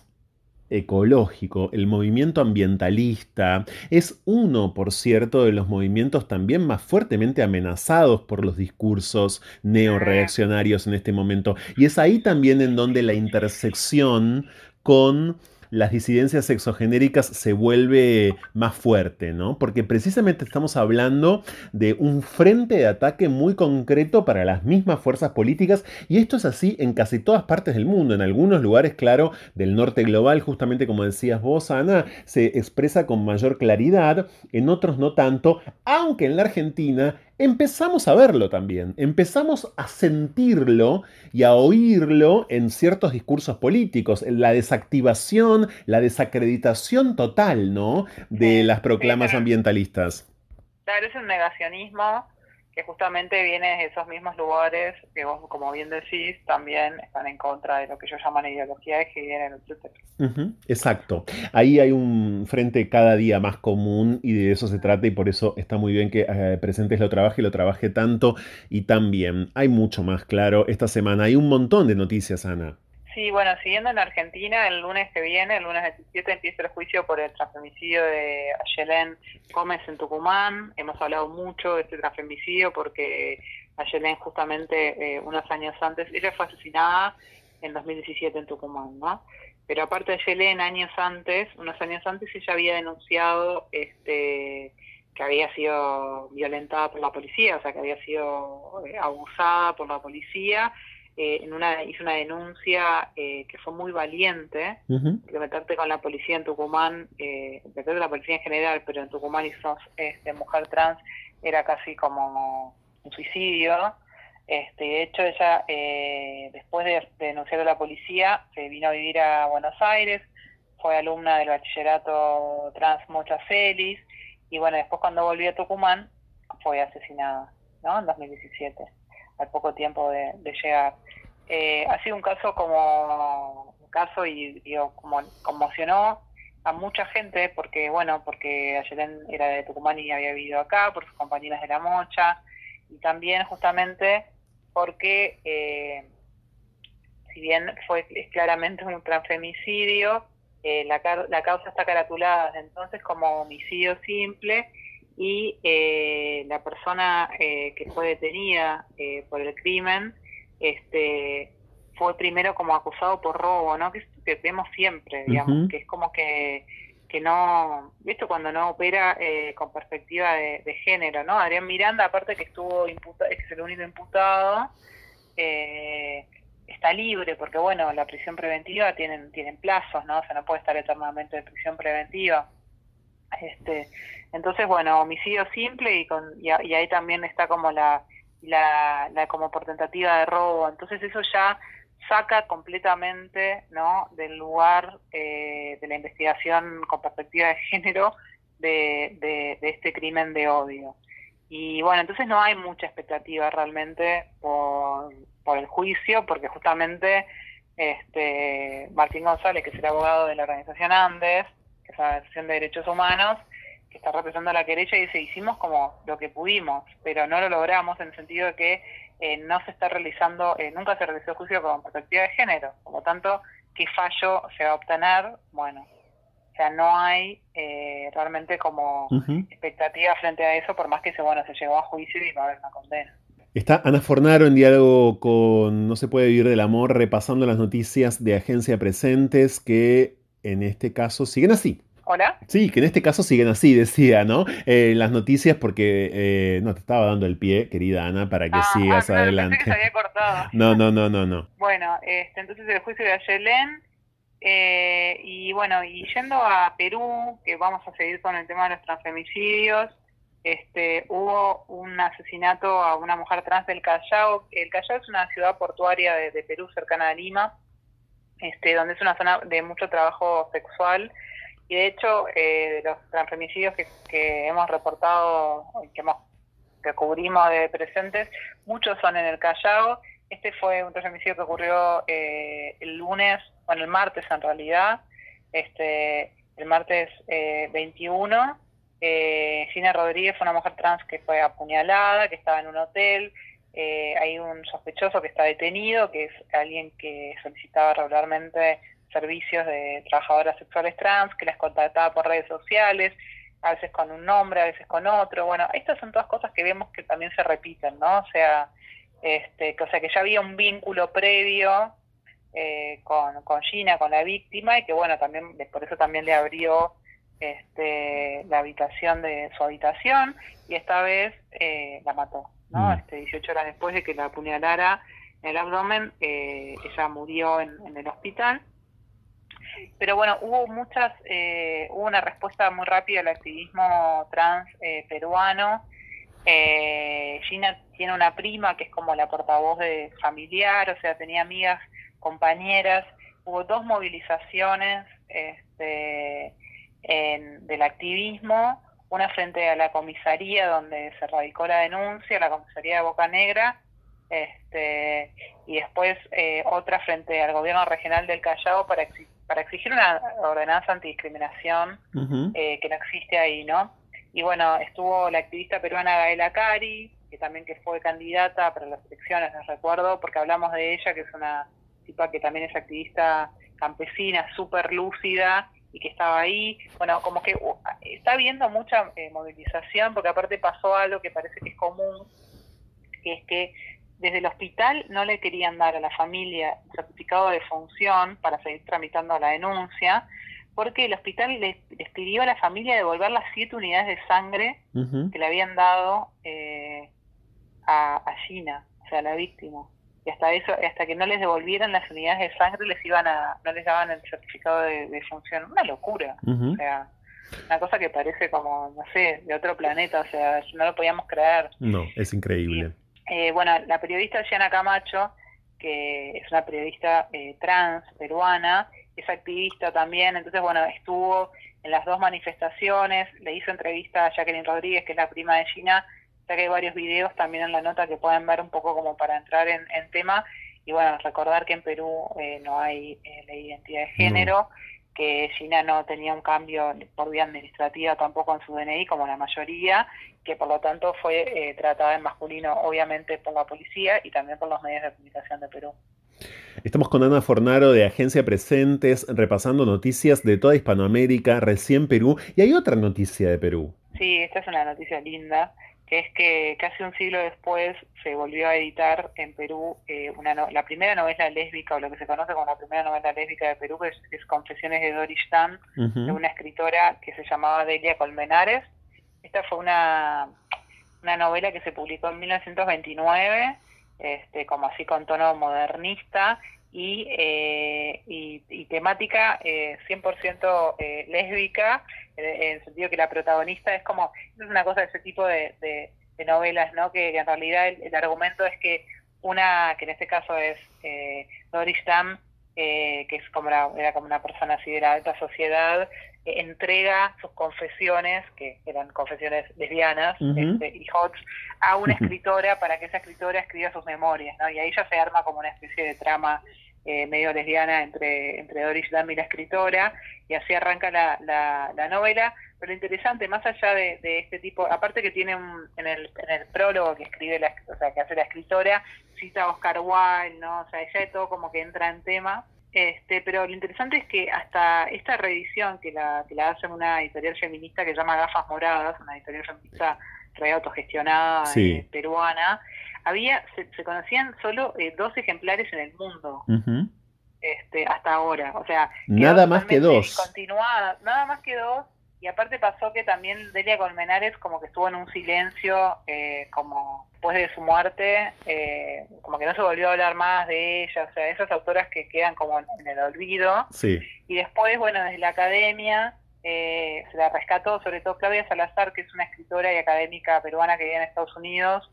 ecológico, el movimiento ambientalista, es uno, por cierto, de los movimientos también más fuertemente amenazados por los discursos neoreaccionarios en este momento. Y es ahí también en donde la intersección con las disidencias sexogenéricas se vuelve más fuerte, ¿no? Porque precisamente estamos hablando de un frente de ataque muy concreto para las mismas fuerzas políticas y esto es así en casi todas partes del mundo. En algunos lugares, claro, del norte global, justamente como decías vos, Ana, se expresa con mayor claridad, en otros no tanto, aunque en la Argentina empezamos a verlo también, empezamos a sentirlo y a oírlo en ciertos discursos políticos, la desactivación, la desacreditación total, ¿no? De las proclamas ambientalistas. Claro, es un negacionismo que justamente viene de esos mismos lugares que vos, como bien decís, también están en contra de lo que llamo la ideología de género, etc. exacto. Ahí hay un frente cada día más común y de eso se trata y por eso está muy bien que eh, Presentes lo trabaje y lo trabaje tanto y tan bien. Hay mucho más, claro. Esta semana hay un montón de noticias, Ana. Sí, bueno, siguiendo en Argentina, el lunes que viene, el lunes 17, empieza el juicio por el transfemicidio de Ayelén Gómez en Tucumán. Hemos hablado mucho de este transfemicidio porque Ayelén justamente eh, unos años antes, ella fue asesinada en 2017 en Tucumán, ¿no? Pero aparte de Ayelén, años antes, unos años antes, ella había denunciado este que había sido violentada por la policía, o sea, que había sido eh, abusada por la policía eh, en una, hizo una denuncia eh, que fue muy valiente, de meterte con la policía en Tucumán, eh, meterte con la policía en general, pero en Tucumán y sos este, mujer trans era casi como un suicidio. Este, de hecho, ella, eh, después de, denunciar a la policía, se vino a vivir a Buenos Aires, fue alumna del bachillerato trans Mocha Celis, y bueno, después cuando volvió a Tucumán, fue asesinada, ¿no? En 2017 al poco tiempo de, llegar. Eh, ha sido un caso como un caso y digo, como conmocionó a mucha gente porque bueno porque Ayelen era de Tucumán y había vivido acá por sus compañeras de la mocha y también justamente porque eh, si bien fue claramente un transfemicidio eh, la, la causa está caratulada entonces como homicidio simple y eh, la persona eh, que fue detenida eh, por el crimen este fue primero como acusado por robo, ¿no? Que, que vemos siempre, digamos, que es como que que no, esto cuando no opera con perspectiva de, género, ¿no? Adrián Miranda, aparte que estuvo imputado, es el único imputado, está libre, porque bueno, la prisión preventiva tienen, tienen plazos, ¿no? O sea, no puede estar eternamente en prisión preventiva. Este, entonces, bueno, homicidio simple y, con, y, ahí también está como la, la, como por tentativa de robo. Entonces eso ya saca completamente ¿no? del lugar eh, de la investigación con perspectiva de género de, de, este crimen de odio. Y bueno, entonces no hay mucha expectativa realmente por, por el juicio, porque justamente este Martín González, que es el abogado de la organización Andes, organización de derechos humanos, que está representando la querella y dice, hicimos como lo que pudimos, pero no lo logramos en el sentido de que eh, no se está realizando, eh, nunca se realizó juicio con perspectiva de género, por lo tanto, ¿qué fallo se va a obtener? Bueno, o sea, no hay eh, realmente como expectativa frente a eso, por más que se, bueno, se llegó a juicio y va a haber una condena. Está Ana Fornaro en diálogo con No se puede vivir del amor, repasando las noticias de Agencia Presentes que en este caso siguen así. ¿Hola? Sí, que en este caso siguen así, <laughs> decía, ¿no? Eh, las noticias, porque eh, no te estaba dando el pie, querida Ana, para que Ah, sigas ah, claro, adelante. pensé que se había cortado. No, no, no, no, no. Bueno, este, entonces el juicio de Ayelén. eh, y bueno, y yendo a Perú, que vamos a seguir con el tema de los transfemicidios, este, hubo un asesinato a una mujer trans del Callao. El Callao es una ciudad portuaria de, de Perú cercana a Lima, este, donde es una zona de mucho trabajo sexual. Y de hecho, eh, los transfemicidios que, que hemos reportado, que, hemos, que cubrimos de presentes, muchos son en el Callao. Este fue un transfemicidio que ocurrió eh, el lunes, bueno, el martes en realidad, este, el martes eh, 21. Eh, Gina Rodríguez fue una mujer trans que fue apuñalada, que estaba en un hotel. Eh, hay un sospechoso que está detenido, que es alguien que solicitaba regularmente servicios de trabajadoras sexuales trans, que las contactaba por redes sociales, a veces con un nombre, a veces con otro. Bueno, estas son todas cosas que vemos que también se repiten, ¿no? O sea, este, que, o sea que ya había un vínculo previo eh, con, con Gina, con la víctima, y que bueno, también por eso también le abrió este, la habitación de su habitación, y esta vez eh, la mató, ¿no? Mm. Este, 18 horas después de que la apuñalara en el abdomen, eh, ella murió en, en el hospital. Pero bueno, hubo muchas, eh, hubo una respuesta muy rápida al activismo trans eh, peruano. Eh, Gina tiene una prima que es como la portavoz de familiar, o sea, tenía amigas, compañeras. Hubo dos movilizaciones este, en- del activismo, una frente a la comisaría donde se radicó la denuncia, la comisaría de Boca Negra, este, y después eh, otra frente al gobierno regional del Callao para, exi- para exigir una ordenanza antidiscriminación eh, que no existe ahí, ¿no? Y bueno, estuvo la activista peruana Gaela Cari, que también que fue candidata para las elecciones, les recuerdo, porque hablamos de ella, que es una tipa que también es activista campesina, súper lúcida y que estaba ahí. Bueno, como que uh, está habiendo mucha eh, movilización, porque aparte pasó algo que parece que es común, que es que desde el hospital no le querían dar a la familia el certificado de función para seguir tramitando la denuncia, porque el hospital les, les pidió a la familia devolver las siete unidades de sangre que le habían dado eh, a, a Gina, o sea, a la víctima. Y hasta eso, hasta que no les devolvieran las unidades de sangre, les iban a, no les daban el certificado de, de función. Una locura. O sea, una cosa que parece como, no sé, de otro planeta, o sea, no lo podíamos creer. No, es increíble. Eh, bueno, la periodista Gianna Camacho, que es una periodista eh, trans peruana, es activista también, entonces, bueno, estuvo en las dos manifestaciones, le hizo entrevista a Jacqueline Rodríguez, que es la prima de Gina, ya que hay varios videos también en la nota que pueden ver un poco como para entrar en, en tema, y bueno, recordar que en Perú eh, no hay eh, ley de identidad de género, que Gina no tenía un cambio por vía administrativa tampoco en su DNI, como la mayoría, que por lo tanto fue eh, tratada en masculino, obviamente por la policía y también por los medios de comunicación de Perú. Estamos con Ana Fornaro de Agencia Presentes, repasando noticias de toda Hispanoamérica, recién Perú, y hay otra noticia de Perú. Sí, esta es una noticia linda, que es que casi un siglo después se volvió a editar en Perú eh, una no- la primera novela lésbica, o lo que se conoce como la primera novela lésbica de Perú, que es, es Confesiones de Doris Tan, de una escritora que se llamaba Delia Colmenares. Esta fue una, una novela que se publicó en 1929, este, como así con tono modernista y, eh, y, y temática eh, 100% eh, lésbica, en, el sentido que la protagonista es como, es una cosa de ese tipo de, de- novelas, ¿no? Que, en realidad el, el argumento es que una, que en este caso es eh, Doris Dam, eh, que es como la- era como una persona así de la alta sociedad, entrega sus confesiones, que eran confesiones lesbianas este, y hot, a una escritora para que esa escritora escriba sus memorias, ¿no? Y ahí ya se arma como una especie de trama eh, medio lesbiana entre, entre Doris Dam y la escritora, y así arranca la, la, la novela. Pero lo interesante, más allá de, de este tipo, aparte que tiene un, en, el, en el prólogo que escribe la, o sea, que hace la escritora, cita a Oscar Wilde, ¿no? O sea, ella de todo como que entra en tema. Este, pero lo interesante es que hasta esta reedición que la, que la hace una editorial feminista que se llama Gafas Moradas, una editorial feminista re autogestionada Sí. eh, peruana, había, se, se conocían solo eh, dos ejemplares en el mundo. Este, hasta ahora. O sea, nada más que dos. Continuada, nada más que dos. Y aparte pasó que también Delia Colmenares como que estuvo en un silencio, eh, como después de su muerte, eh, como que no se volvió a hablar más de ella, o sea, esas autoras que quedan como en el olvido. Sí. Y después, bueno, desde la academia eh, se la rescató, sobre todo Claudia Salazar, que es una escritora y académica peruana que vive en Estados Unidos,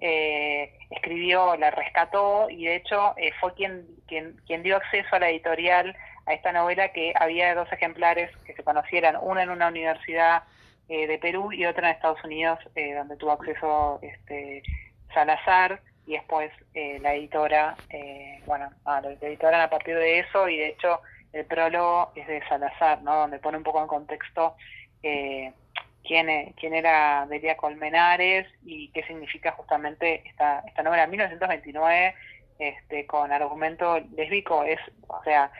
eh, escribió, la rescató y de hecho eh, fue quien, quien, quien dio acceso a la editorial a esta novela que había dos ejemplares que se conocieran, una en una universidad eh, de Perú y otra en Estados Unidos, donde tuvo acceso este, Salazar y después la editora, bueno, la editora a partir de eso y de hecho el prólogo es de Salazar, ¿no? donde pone un poco en contexto quién, e, quién era Delia Colmenares y qué significa justamente esta, esta novela. 1929, este, con argumento lésbico, es, o sea,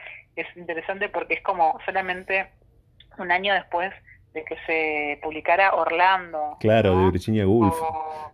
es interesante porque es como solamente un año después de que se publicara Orlando. Claro, de Virginia Woolf.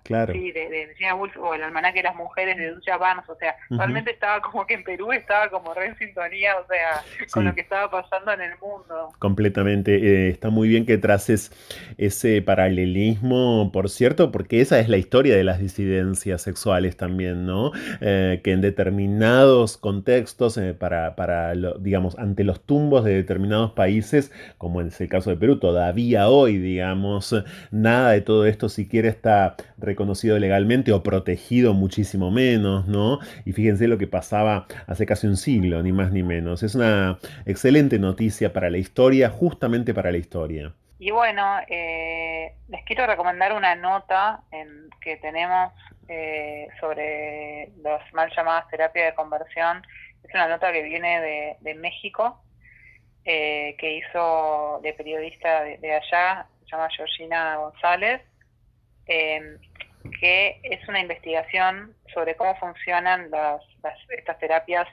claro. Sí, de, Virginia Woolf o el almanaque de las mujeres de Ducha Barnes. O sea, realmente estaba como que en Perú estaba como re en sintonía, o sea, con lo que estaba pasando en el mundo. Completamente. Eh, está muy bien que traces ese paralelismo, por cierto, porque esa es la historia de las disidencias sexuales también, ¿no? Eh, que en determinados contextos, eh, para, para digamos, ante los tumbos de determinados países, como es el caso de Perú, todavía todavía hoy, digamos, nada de todo esto siquiera está reconocido legalmente o protegido muchísimo menos, ¿no? Y fíjense lo que pasaba hace casi un siglo, ni más ni menos. Es una excelente noticia para la historia, justamente para la historia. Y bueno, eh, les quiero recomendar una nota en, que tenemos eh, sobre las mal llamadas terapias de conversión. Es una nota que viene de, de México, eh, que hizo de periodista de, allá, se llama Georgina González, em, que es una investigación sobre cómo funcionan las, estas terapias,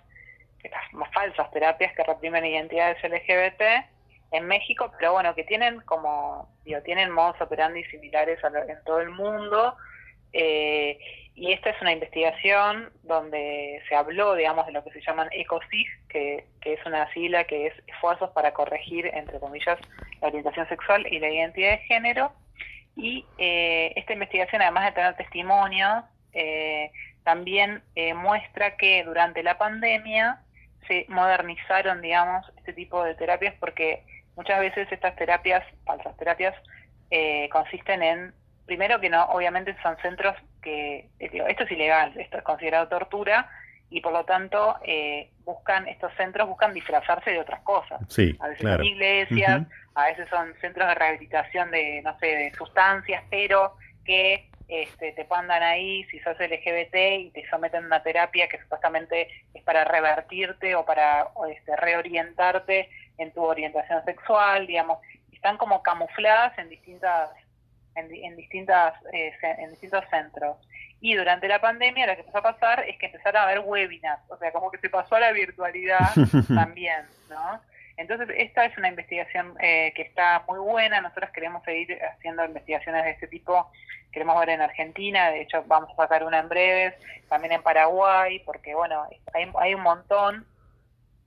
estas falsas terapias que reprimen identidades LGBT en México, pero bueno, que tienen como, digo, tienen modos operandi similares en todo el mundo. Eh, y esta es una investigación donde se habló, digamos, de lo que se llaman ECOSIG, que, que es una sigla que es esfuerzos para corregir, entre comillas, la orientación sexual y la identidad de género. Y eh, esta investigación, además de tener testimonios, eh, también eh, muestra que durante la pandemia se modernizaron, digamos, este tipo de terapias porque muchas veces estas terapias, falsas terapias, consisten en primero que no, obviamente son centros que, eh, esto es ilegal, esto es considerado tortura y por lo tanto eh, buscan, estos centros buscan disfrazarse de otras cosas. a veces son iglesias, a veces son centros de rehabilitación de, no sé, de sustancias, pero que este, te mandan ahí si sos LGBT y te someten a una terapia que supuestamente es para revertirte o para este, reorientarte en tu orientación sexual, digamos, están como camufladas en distintas en, distintas, eh, en distintos centros. Y durante la pandemia lo que empezó a pasar es que empezaron a haber webinars, o sea, como que se pasó a la virtualidad <laughs> también, ¿no? Entonces, esta es una investigación eh, que está muy buena. Nosotros queremos seguir haciendo investigaciones de este tipo. Queremos ver en Argentina, de hecho, vamos a sacar una en breves, también en Paraguay, porque, bueno, hay, hay un montón.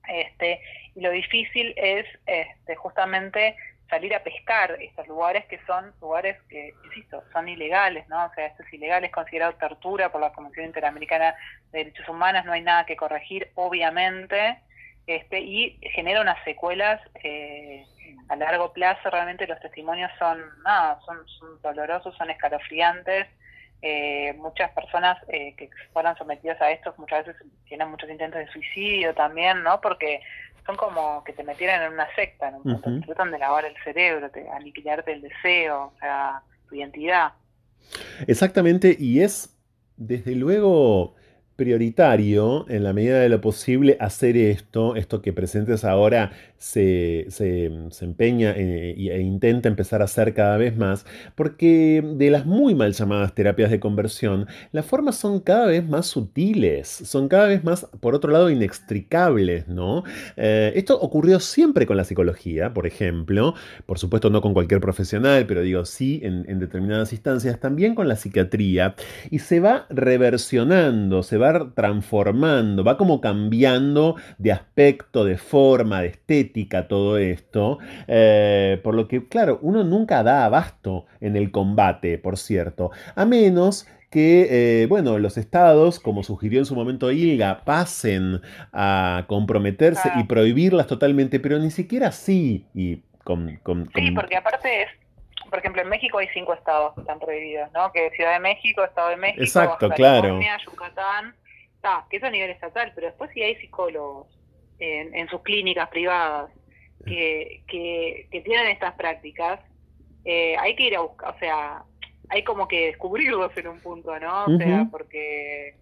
Este, y lo difícil es este, justamente salir a pescar estos lugares que son lugares que, insisto, son ilegales, ¿no? O sea, esto es ilegal, es considerado tortura por la Convención Interamericana de Derechos Humanos, no hay nada que corregir, obviamente, este, y genera unas secuelas eh, a largo plazo, realmente los testimonios son, nada, son, dolorosos, son escalofriantes, eh, muchas personas eh, que fueron sometidas a esto muchas veces tienen muchos intentos de suicidio también, ¿no? Porque son como que te metieran en una secta, en un punto. tratan de lavar el cerebro, de aniquilarte el deseo, o sea, tu identidad. Exactamente, y es desde luego prioritario, en la medida de lo posible, hacer esto, esto que presentes ahora se, empeña e, e, intenta empezar a hacer cada vez más, porque de las muy mal llamadas terapias de conversión, las formas son cada vez más sutiles, son cada vez más, por otro lado, inextricables, ¿no? Eh, esto ocurrió siempre con la psicología, por ejemplo, por supuesto no con cualquier profesional, pero digo sí en, determinadas instancias, también con la psiquiatría, y se va reversionando, se va transformando, va como cambiando de aspecto, de forma, de estética todo esto. Eh, por lo que, claro, uno nunca da abasto en el combate, por cierto, a menos que, eh, bueno, los estados, como sugirió en su momento Ilga, pasen a comprometerse y prohibirlas totalmente, pero ni siquiera así. Y con, Sí, porque aparte es, por ejemplo, en México hay cinco estados que están prohibidos, ¿no? Que Ciudad de México, Estado de México, Exacto, claro. Yucatán, que eso a nivel estatal, pero después sí hay psicólogos en, sus clínicas privadas que, que, que tienen estas prácticas, eh, hay que ir a buscar, o sea, hay como que descubrirlos en un punto, ¿no? O sea, porque...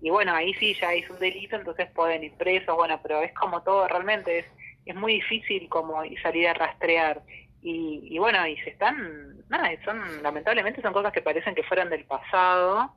Y bueno, ahí sí ya es un delito, entonces pueden ir presos, bueno, pero es como todo, realmente es, es muy difícil como salir a rastrear. Y, y bueno, y se están, nada, son, lamentablemente son cosas que parecen que fueran del pasado,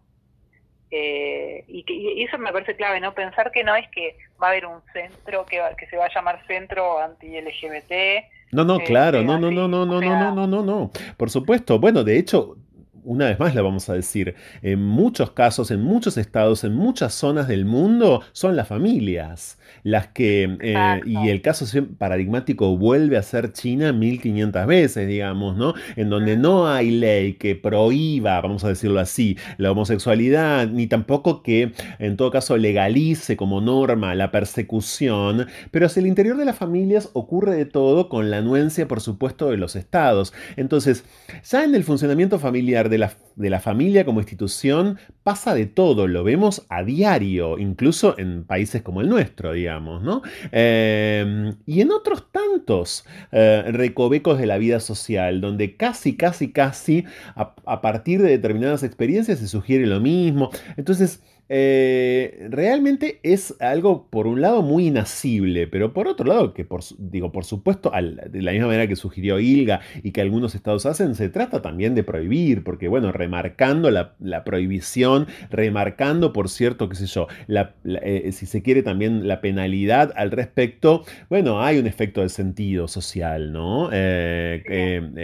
eh, y, que, y eso me parece clave, ¿no? Pensar que no es que va a haber un centro que, que se va a llamar Centro Anti-LGBT. No, no, claro, no, no, no, no, no, no, no, no, no. Por supuesto, bueno, de hecho, una vez más la vamos a decir, en muchos casos, en muchos estados, en muchas zonas del mundo, son las familias las que, eh, y el caso paradigmático vuelve a ser China 1500 veces, digamos, ¿no? En donde no hay ley que prohíba, vamos a decirlo así, la homosexualidad, ni tampoco que en todo caso legalice como norma la persecución, pero hacia el interior de las familias ocurre de todo con la anuencia, por supuesto, de los estados. Entonces, ya en el funcionamiento familiar de la, de la familia como institución pasa de todo, lo vemos a diario, incluso en países como el nuestro, digamos, ¿no? Em, y en otros tantos eh, recovecos de la vida social, donde casi, casi, casi a, a partir de determinadas experiencias se sugiere lo mismo. Entonces, eh, realmente es algo, por un lado, muy inacible, pero por otro lado, que por, digo, por supuesto, de la misma manera que sugirió Ilga y que algunos estados hacen, se trata también de prohibir, porque bueno, remarcando la, prohibición, remarcando, por cierto, qué sé yo, eh, si se quiere también la penalidad al respecto, bueno, hay un efecto de sentido social, ¿no? Eh,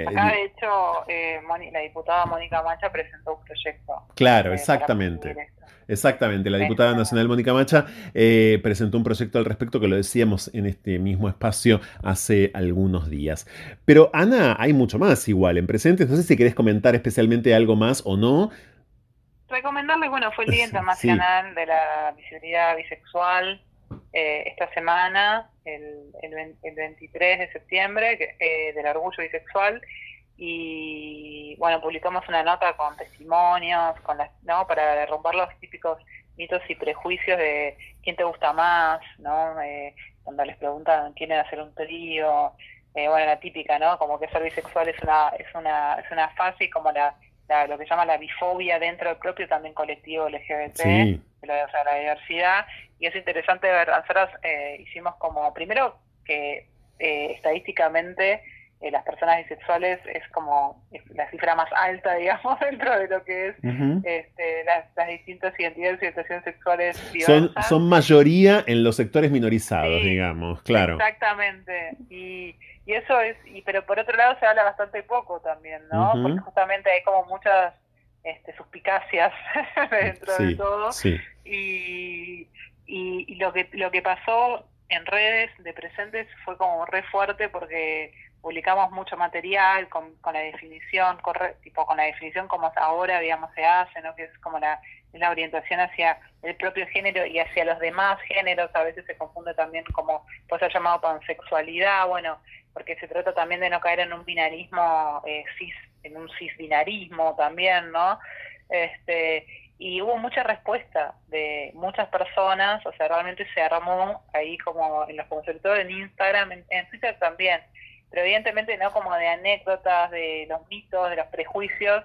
Acá, de hecho, la diputada Mónica Mancha presentó un proyecto. Claro, exactamente. Exactamente, la diputada nacional Mónica Macha eh, presentó un proyecto al respecto que lo decíamos en este mismo espacio hace algunos días. Pero Ana, hay mucho más igual en presentes. No sé si querés comentar especialmente algo más o no. Recomendarles, bueno, fue el Día <laughs> Internacional de la Visibilidad Bisexual eh, esta semana, el, 23 de septiembre, eh, del orgullo bisexual y bueno, publicamos una nota con testimonios, con las, ¿no? para romper los típicos mitos y prejuicios de quién te gusta más, ¿no? Eh, cuando les preguntan quién es hacer un trío, eh, bueno, la típica, ¿no? Como que ser bisexual es una es una es una fase y como la, lo que se llama la bifobia dentro del propio también colectivo LGBT, la, o sea, la diversidad, y es interesante ver, nosotros eh, hicimos como, primero que eh, estadísticamente eh, las personas bisexuales es como la cifra más alta, <laughs> digamos, dentro de lo que es este, las, distintas identidades y orientaciones sexuales Son, son mayoría en los sectores minorizados, digamos, claro. Exactamente. Y, y eso es, y pero por otro lado se habla bastante poco también, ¿no? Porque justamente hay como muchas este, suspicacias <laughs> dentro de todo. Y, y, y lo que lo que pasó en redes de presentes fue como re fuerte porque publicamos mucho material con, con la definición, tipo con la definición como ahora, digamos, se hace, ¿no? que es como la, la orientación hacia el propio género y hacia los demás géneros, a veces se confunde también como puede ser llamado pansexualidad, bueno, porque se trata también de no caer en un binarismo eh, cis, en un cisbinarismo también, ¿no? Este, y hubo mucha respuesta de muchas personas, o sea, realmente se armó ahí como en los consultores en Instagram, en Twitter también, pero evidentemente no como de anécdotas, de los mitos, de los prejuicios,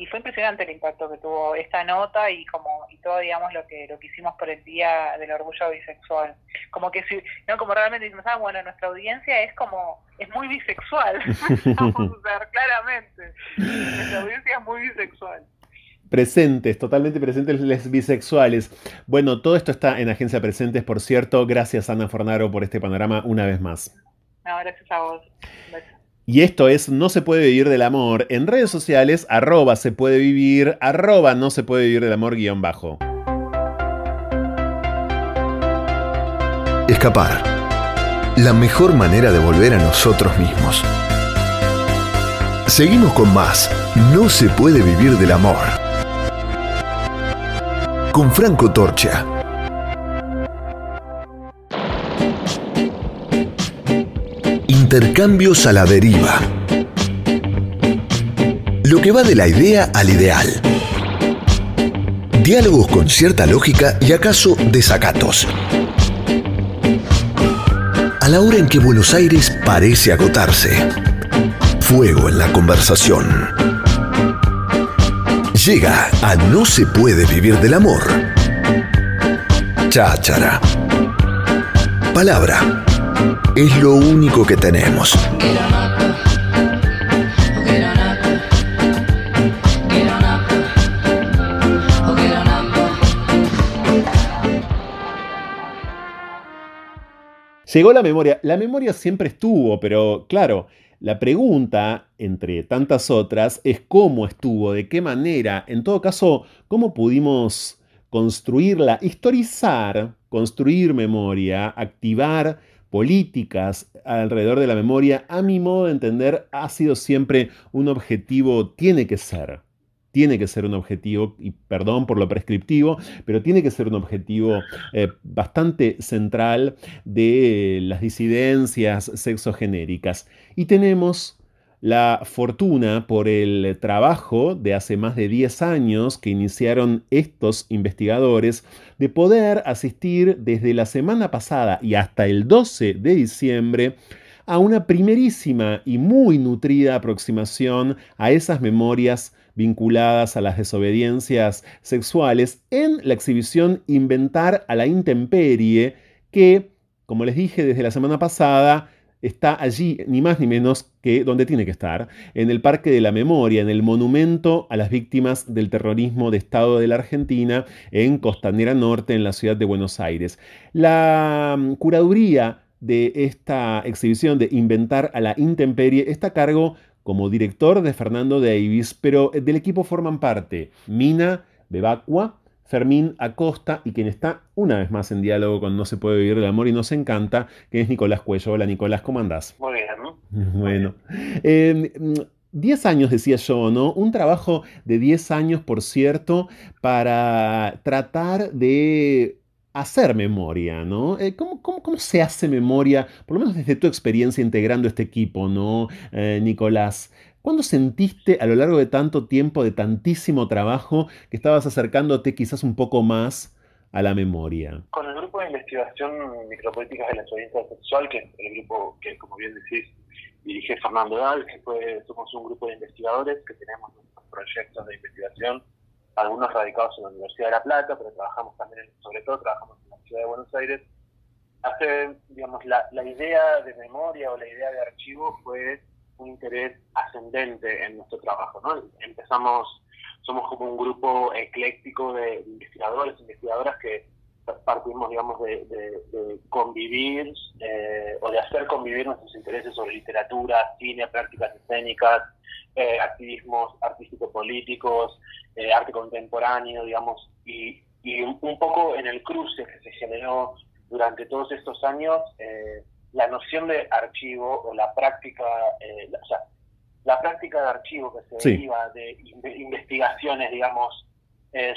y fue impresionante el impacto que tuvo esta nota y como y todo digamos lo que lo que hicimos por el día del orgullo bisexual como que si no como realmente decimos ah bueno nuestra audiencia es como es muy bisexual <laughs> vamos a ver claramente nuestra audiencia es muy bisexual Presentes, totalmente presentes les bisexuales. Bueno, todo esto está en Agencia Presentes, por cierto. Gracias, Ana Fornaro, por este panorama una vez más. No, gracias a vos. Y esto es No se puede vivir del amor. En redes sociales, arroba se puede vivir, arroba no se puede vivir del amor guion bajo. Escapar. La mejor manera de volver a nosotros mismos. Seguimos con más. No se puede vivir del amor. Con Franco Torcha. Intercambios a la deriva. Lo que va de la idea al ideal. Diálogos con cierta lógica y acaso desacatos. A la hora en que Buenos Aires parece agotarse. Fuego en la conversación. Llega a No se puede vivir del amor. Cháchara. Palabra. Es lo único que tenemos. Llegó la memoria. La memoria siempre estuvo, pero claro, la pregunta, entre tantas otras, es cómo estuvo, de qué manera, en todo caso, cómo pudimos construirla, historizar, construir memoria, activar políticas alrededor de la memoria, a mi modo de entender, ha sido siempre un objetivo, tiene que ser, tiene que ser un objetivo, y perdón por lo prescriptivo, pero tiene que ser un objetivo eh, bastante central de las disidencias sexogenéricas. Y tenemos la fortuna por el trabajo de hace más de 10 años que iniciaron estos investigadores de poder asistir desde la semana pasada y hasta el 12 de diciembre a una primerísima y muy nutrida aproximación a esas memorias vinculadas a las desobediencias sexuales en la exhibición Inventar a la Intemperie, que, como les dije desde la semana pasada, está allí, ni más ni menos que donde tiene que estar, en el Parque de la Memoria, en el monumento a las víctimas del terrorismo de Estado de la Argentina, en Costanera Norte, en la ciudad de Buenos Aires. La mm, curaduría de esta exhibición de Inventar a la Intemperie está a cargo como director de Fernando Davis, pero del equipo forman parte Mina Bebacua, Fermín Acosta y quien está una vez más en diálogo con No se puede vivir el amor y nos encanta, que es Nicolás Cuello. Hola Nicolás, ¿cómo andás? Muy bien, ¿no? <laughs> Bueno. Eh, 10 años, decía yo, ¿no? Un trabajo de 10 años, por cierto, para tratar de hacer memoria, ¿no? Eh, ¿cómo, se hace memoria, por lo menos desde tu experiencia integrando este equipo, ¿no, eh, Nicolás? ¿Cuándo sentiste a lo largo de tanto tiempo, de tantísimo trabajo, que estabas acercándote quizás un poco más a la memoria? Con el grupo de investigación Micropolíticas de la Experiencia Sexual, que es el grupo que, como bien decís, dirige Fernando Dal, que fue, somos un grupo de investigadores que tenemos proyectos de investigación algunos radicados en la Universidad de La Plata, pero trabajamos también, sobre todo trabajamos en la Ciudad de Buenos Aires. Hace, digamos, la, la idea de memoria o la idea de archivo fue un interés ascendente en nuestro trabajo, ¿no? Empezamos, somos como un grupo ecléctico de, investigadores, investigadoras que partimos, digamos, de, convivir eh, o de hacer convivir nuestros intereses sobre literatura, cine, prácticas escénicas, eh, activismos artístico-políticos, eh, arte contemporáneo, digamos, y, un, poco en el cruce que se generó durante todos estos años, eh, la noción de archivo o la práctica, la, o sea, la práctica de archivo que se deriva de, investigaciones, digamos,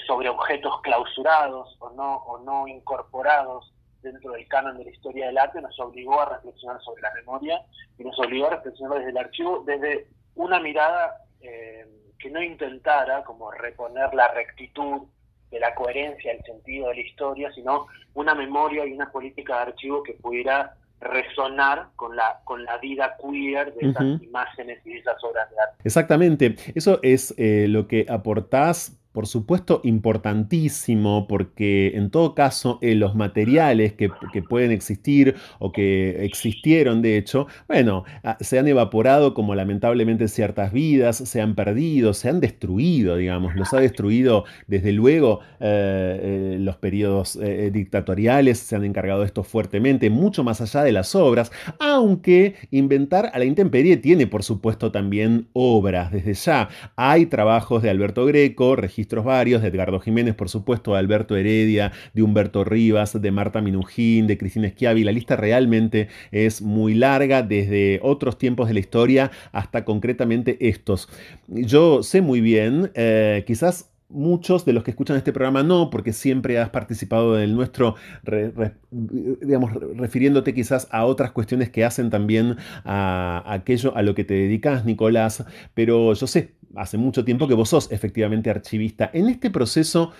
sobre objetos clausurados o no, o no incorporados dentro del canon de la historia del arte, nos obligó a reflexionar sobre la memoria y nos obligó a reflexionar desde el archivo, desde una mirada eh, que no intentara como reponer la rectitud de la coherencia, el sentido de la historia, sino una memoria y una política de archivo que pudiera resonar con la, con la vida queer de esas imágenes y de esas obras de arte. Exactamente, eso es eh, lo que aportás por supuesto importantísimo porque en todo caso eh, los materiales que, pueden existir o que existieron de hecho, bueno, ah, se han evaporado como lamentablemente ciertas vidas, se han perdido, se han destruido, digamos, los ha destruido desde luego eh, eh, los periodos dictatoriales, se han encargado de esto fuertemente, mucho más allá de las obras, aunque inventar a la intemperie tiene por supuesto también obras desde ya. Hay trabajos de Alberto Greco, registrados registros varios, de Edgardo Jiménez, por supuesto, de Alberto Heredia, de Humberto Rivas, de Marta Minujín, de Cristina Schiavi. La lista realmente es muy larga, desde otros tiempos de la historia hasta concretamente estos. Yo sé muy bien, eh, quizás muchos de los que escuchan este programa no, porque siempre has participado en el nuestro, digamos, refiriéndote quizás a otras cuestiones que hacen también a, aquello a lo que te dedicas, Nicolás, pero yo sé, hace mucho tiempo que vos sos efectivamente archivista. En este proceso,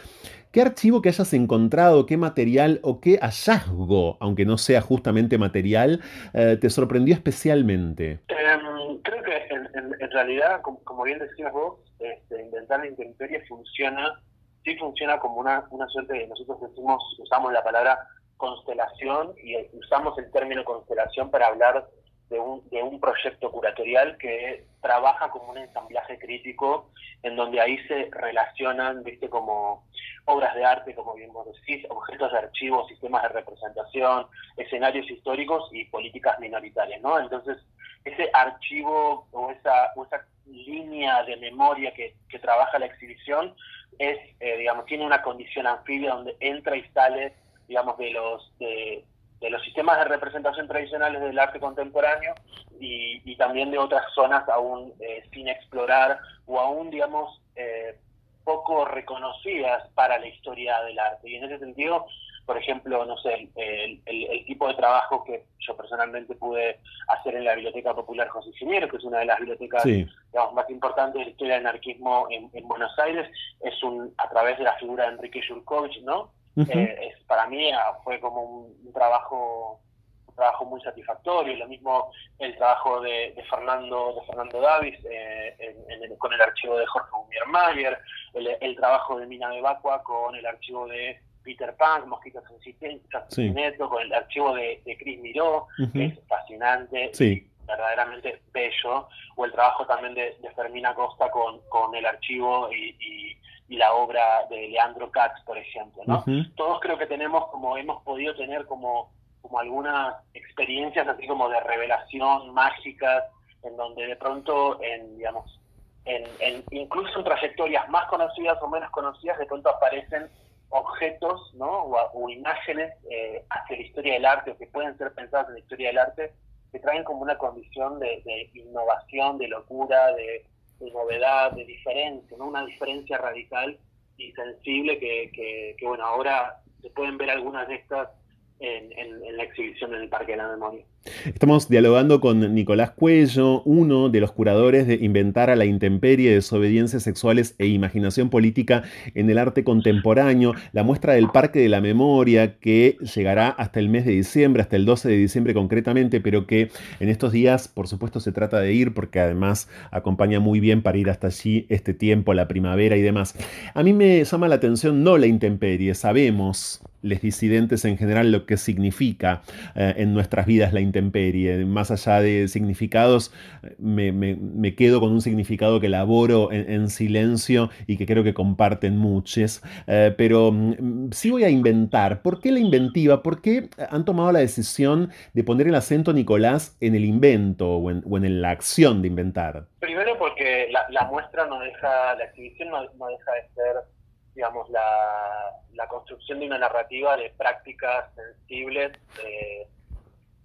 ¿qué archivo que hayas encontrado, qué material o qué hallazgo, aunque no sea justamente material, eh, te sorprendió especialmente? Em, creo que en, realidad, como, bien decías vos, este, inventar la intemperie funciona, sí funciona como una, una suerte de, nosotros decimos, usamos la palabra constelación y usamos el término constelación para hablar de un, de un proyecto curatorial que trabaja como un ensamblaje crítico en donde ahí se relacionan, viste, como obras de arte, como bien vos decís, objetos de archivo, sistemas de representación, escenarios históricos y políticas minoritarias, ¿no? Entonces, ese archivo o esa, esa línea de memoria que, que trabaja la exhibición es, eh, digamos, tiene una condición anfibia donde entra y sale, digamos, de los, de, los sistemas de representación tradicionales del arte contemporáneo y, y también de otras zonas aún eh, sin explorar o aún, digamos, eh, poco reconocidas para la historia del arte. Y en ese sentido, por ejemplo, no sé, el, el, tipo de trabajo que yo personalmente pude hacer en la Biblioteca Popular José Ingeniero, que es una de las bibliotecas más importantes de la historia del anarquismo en, Buenos Aires, es un a través de la figura de Enrique Jurkovich, ¿no? Eh, es, para mí ah, fue como un, trabajo un trabajo muy satisfactorio, lo mismo el trabajo de, Fernando de Fernando Davis eh, con el archivo de Jorge Gumier Mayer, el, trabajo de Mina Bebacua con el archivo de Peter Pan, Mosquitos en Neto, con el archivo de, Chris Miró, que es fascinante, verdaderamente bello, o el trabajo también de, Fermina Costa con, con el archivo y, la obra de Leandro Katz, por ejemplo. ¿no? Todos creo que tenemos, como hemos podido tener como, como algunas experiencias así como de revelación mágicas, en donde de pronto, en, digamos, en, incluso en trayectorias más conocidas o menos conocidas, de pronto aparecen objetos ¿no? o, imágenes eh, hacia la historia del arte o que pueden ser pensadas en la historia del arte que traen como una condición de, innovación, de locura, de, novedad, de diferencia, ¿no? una diferencia radical y sensible que, que, bueno, ahora se pueden ver algunas de estas en, la exhibición en el Parque de la Memoria. Estamos dialogando con Nicolás Cuello, uno de los curadores de Inventar a la Intemperie, Desobediencias Sexuales e Imaginación Política en el Arte Contemporáneo, la muestra del Parque de la Memoria que llegará hasta el mes de diciembre, hasta el 12 de diciembre concretamente, pero que en estos días, por supuesto, se trata de ir porque además acompaña muy bien para ir hasta allí este tiempo, la primavera y demás. A mí me llama la atención no la intemperie, sabemos les disidentes en general lo que significa eh, en nuestras vidas la intemperie. Más allá de significados, me, quedo con un significado que elaboro en, silencio y que creo que comparten muchos. Eh, pero mm, sí voy a inventar. ¿Por qué la inventiva? ¿Por qué han tomado la decisión de poner el acento, Nicolás, en el invento o en, la acción de inventar? Primero porque la, muestra no deja, la exhibición no deja de ser digamos, la, la construcción de una narrativa de prácticas sensibles eh,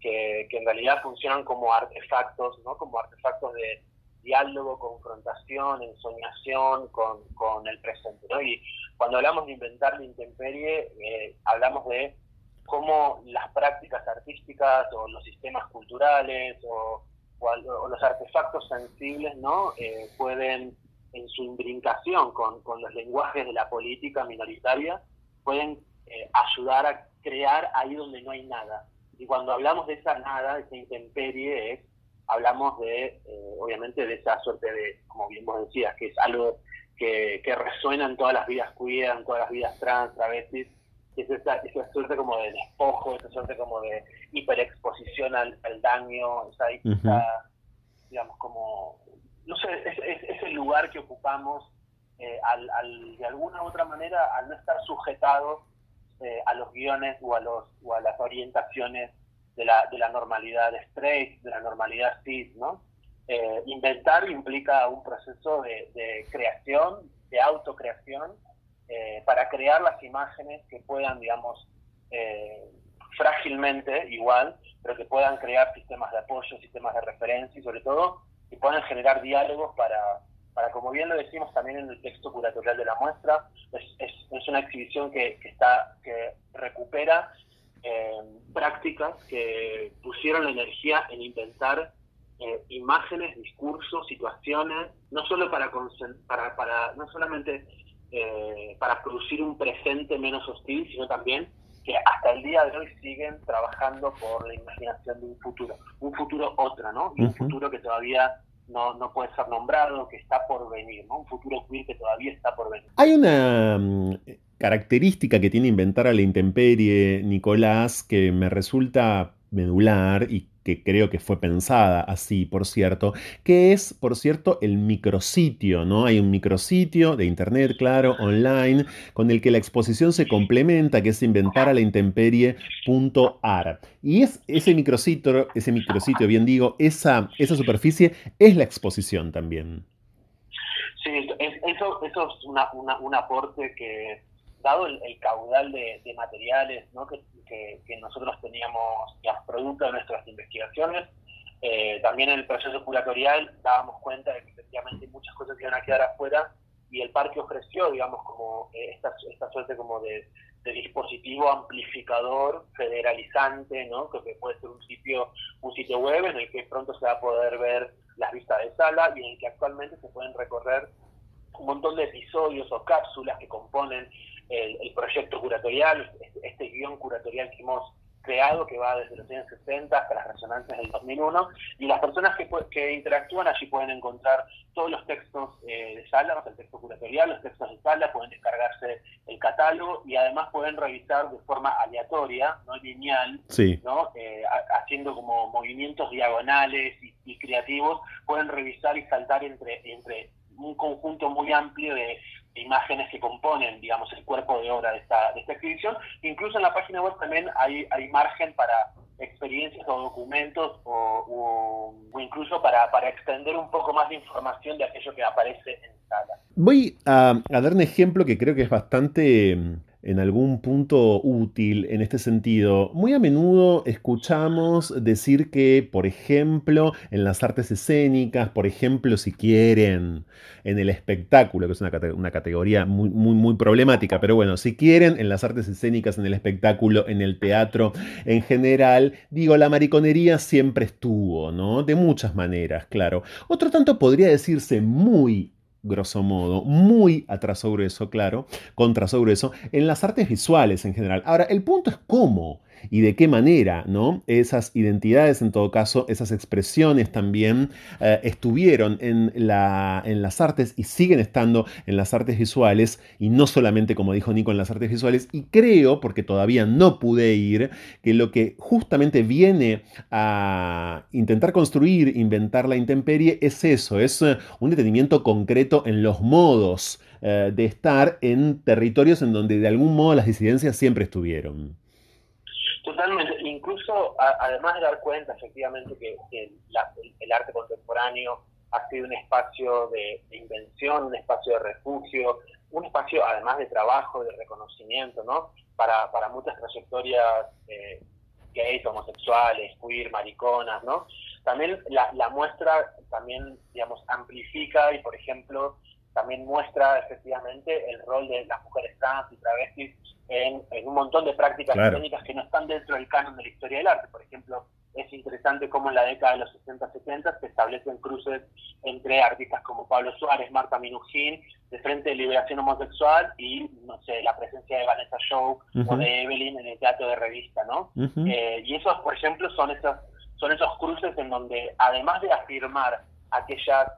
que, en realidad funcionan como artefactos, ¿no? Como artefactos de diálogo, confrontación, ensoñación con, con el presente. Y cuando hablamos de inventar la intemperie, eh, hablamos de cómo las prácticas artísticas o los sistemas culturales o, los artefactos sensibles, ¿no? Eh, pueden en su imbrincación con, los lenguajes de la política minoritaria, pueden eh, ayudar a crear ahí donde no hay nada. Y cuando hablamos de esa nada, esa intemperie, es, hablamos de, eh, obviamente, de esa suerte de, como bien vos decías, que es algo que, resuena en todas las vidas queer, en todas las vidas trans, travestis, es esa, esa suerte como de despojo, esa suerte como de hiperexposición al, daño, esa, esa digamos, como no sé, es, el lugar que ocupamos eh, al, de alguna u otra manera al no estar sujetado eh, a los guiones o a, los, o a las orientaciones de la, de la normalidad straight, de la normalidad cis, ¿no? Eh, inventar implica un proceso de, creación de autocreación eh, para crear las imágenes que puedan, digamos, eh, frágilmente igual, pero que puedan crear sistemas de apoyo, sistemas de referencia y sobre todo que puedan generar diálogos para, para como bien lo decimos también en el texto curatorial de la muestra, es, es, una exhibición que, que, está, que recupera eh, prácticas que pusieron la energía en inventar eh, imágenes, discursos, situaciones, no solo para, para, para no solamente eh, para producir un presente menos hostil, sino también que hasta el día de hoy siguen trabajando por la imaginación de un futuro, un futuro otra, ¿no? Y un futuro que todavía no, no puede ser nombrado, que está por venir, ¿no? Un futuro queer que todavía está por venir. Hay una mm, característica que tiene inventar a la intemperie Nicolás que me resulta medular y que creo que fue pensada así, por cierto, que es, por cierto, el micrositio, ¿no? Hay un micrositio de internet, claro, online, con el que la exposición se complementa, que es inventar a la intemperie.ar. Y es ese micrositio, ese micrositio, bien digo, esa, esa superficie es la exposición también. Sí, eso, eso es un aporte que dado el, caudal de, materiales que, nosotros teníamos producto de nuestras investigaciones, eh, también en el proceso curatorial dábamos cuenta de que efectivamente muchas cosas iban a quedar afuera y el parque ofreció, digamos, como eh, esta, esta suerte como de, dispositivo amplificador federalizante, ¿no? que puede ser un sitio, un sitio web en el que pronto se va a poder ver las vistas de sala y en el que actualmente se pueden recorrer un montón de episodios o cápsulas que componen el, proyecto curatorial, este, este, guion curatorial que hemos creado, que va desde los años 60 hasta las resonancias del 2001, y las personas que, que interactúan allí pueden encontrar todos los textos eh, de sala, el texto curatorial, los textos de sala, pueden descargarse el catálogo y además pueden revisar de forma aleatoria, no lineal, ¿no? Eh, haciendo como movimientos diagonales y, y, creativos, pueden revisar y saltar entre, entre un conjunto muy amplio de imágenes que componen, digamos, el cuerpo de obra de esta, de esta exhibición. Incluso en la página web también hay, margen para experiencias o documentos o, incluso para, para, extender un poco más de información de aquello que aparece en sala. Voy a, a dar un ejemplo que creo que es bastante en algún punto útil en este sentido. Muy a menudo escuchamos decir que, por ejemplo, en las artes escénicas, por ejemplo, si quieren, en el espectáculo, que es una, categoría muy, muy, problemática, pero bueno, si quieren, en las artes escénicas, en el espectáculo, en el teatro en general, digo, la mariconería siempre estuvo, ¿no? De muchas maneras, claro. Otro tanto podría decirse muy grosso modo, muy a trazo grueso, claro, con trazo grueso, en las artes visuales en general. Ahora, el punto es cómo y de qué manera ¿no? esas identidades, en todo caso, esas expresiones también eh, estuvieron en, la, en las artes y siguen estando en las artes visuales y no solamente, como dijo Nico, en las artes visuales. Y creo, porque todavía no pude ir, que lo que justamente viene a intentar construir, inventar la intemperie, es eso, es eh, un detenimiento concreto en los modos eh, de estar en territorios en donde de algún modo las disidencias siempre estuvieron. Totalmente, incluso además de dar cuenta efectivamente que, el, arte contemporáneo ha sido un espacio de, invención, un espacio de refugio, un espacio además de trabajo, de reconocimiento, ¿no? Para, para muchas trayectorias eh, gays, homosexuales, queer, mariconas, ¿no? También la, la muestra también, digamos, amplifica y, por ejemplo, también muestra efectivamente el rol de las mujeres trans y travestis en, un montón de prácticas técnicas que no están dentro del canon de la historia del arte. Por ejemplo, es interesante cómo en la década de los 60-70 se establecen cruces entre artistas como Pablo Suárez, Marta Minujín, de Frente de Liberación Homosexual y, no sé, la presencia de Vanessa Show o de Evelyn en el teatro de revista, ¿no? Eh, y esos, por ejemplo, son esos, son esos cruces en donde, además de afirmar aquellas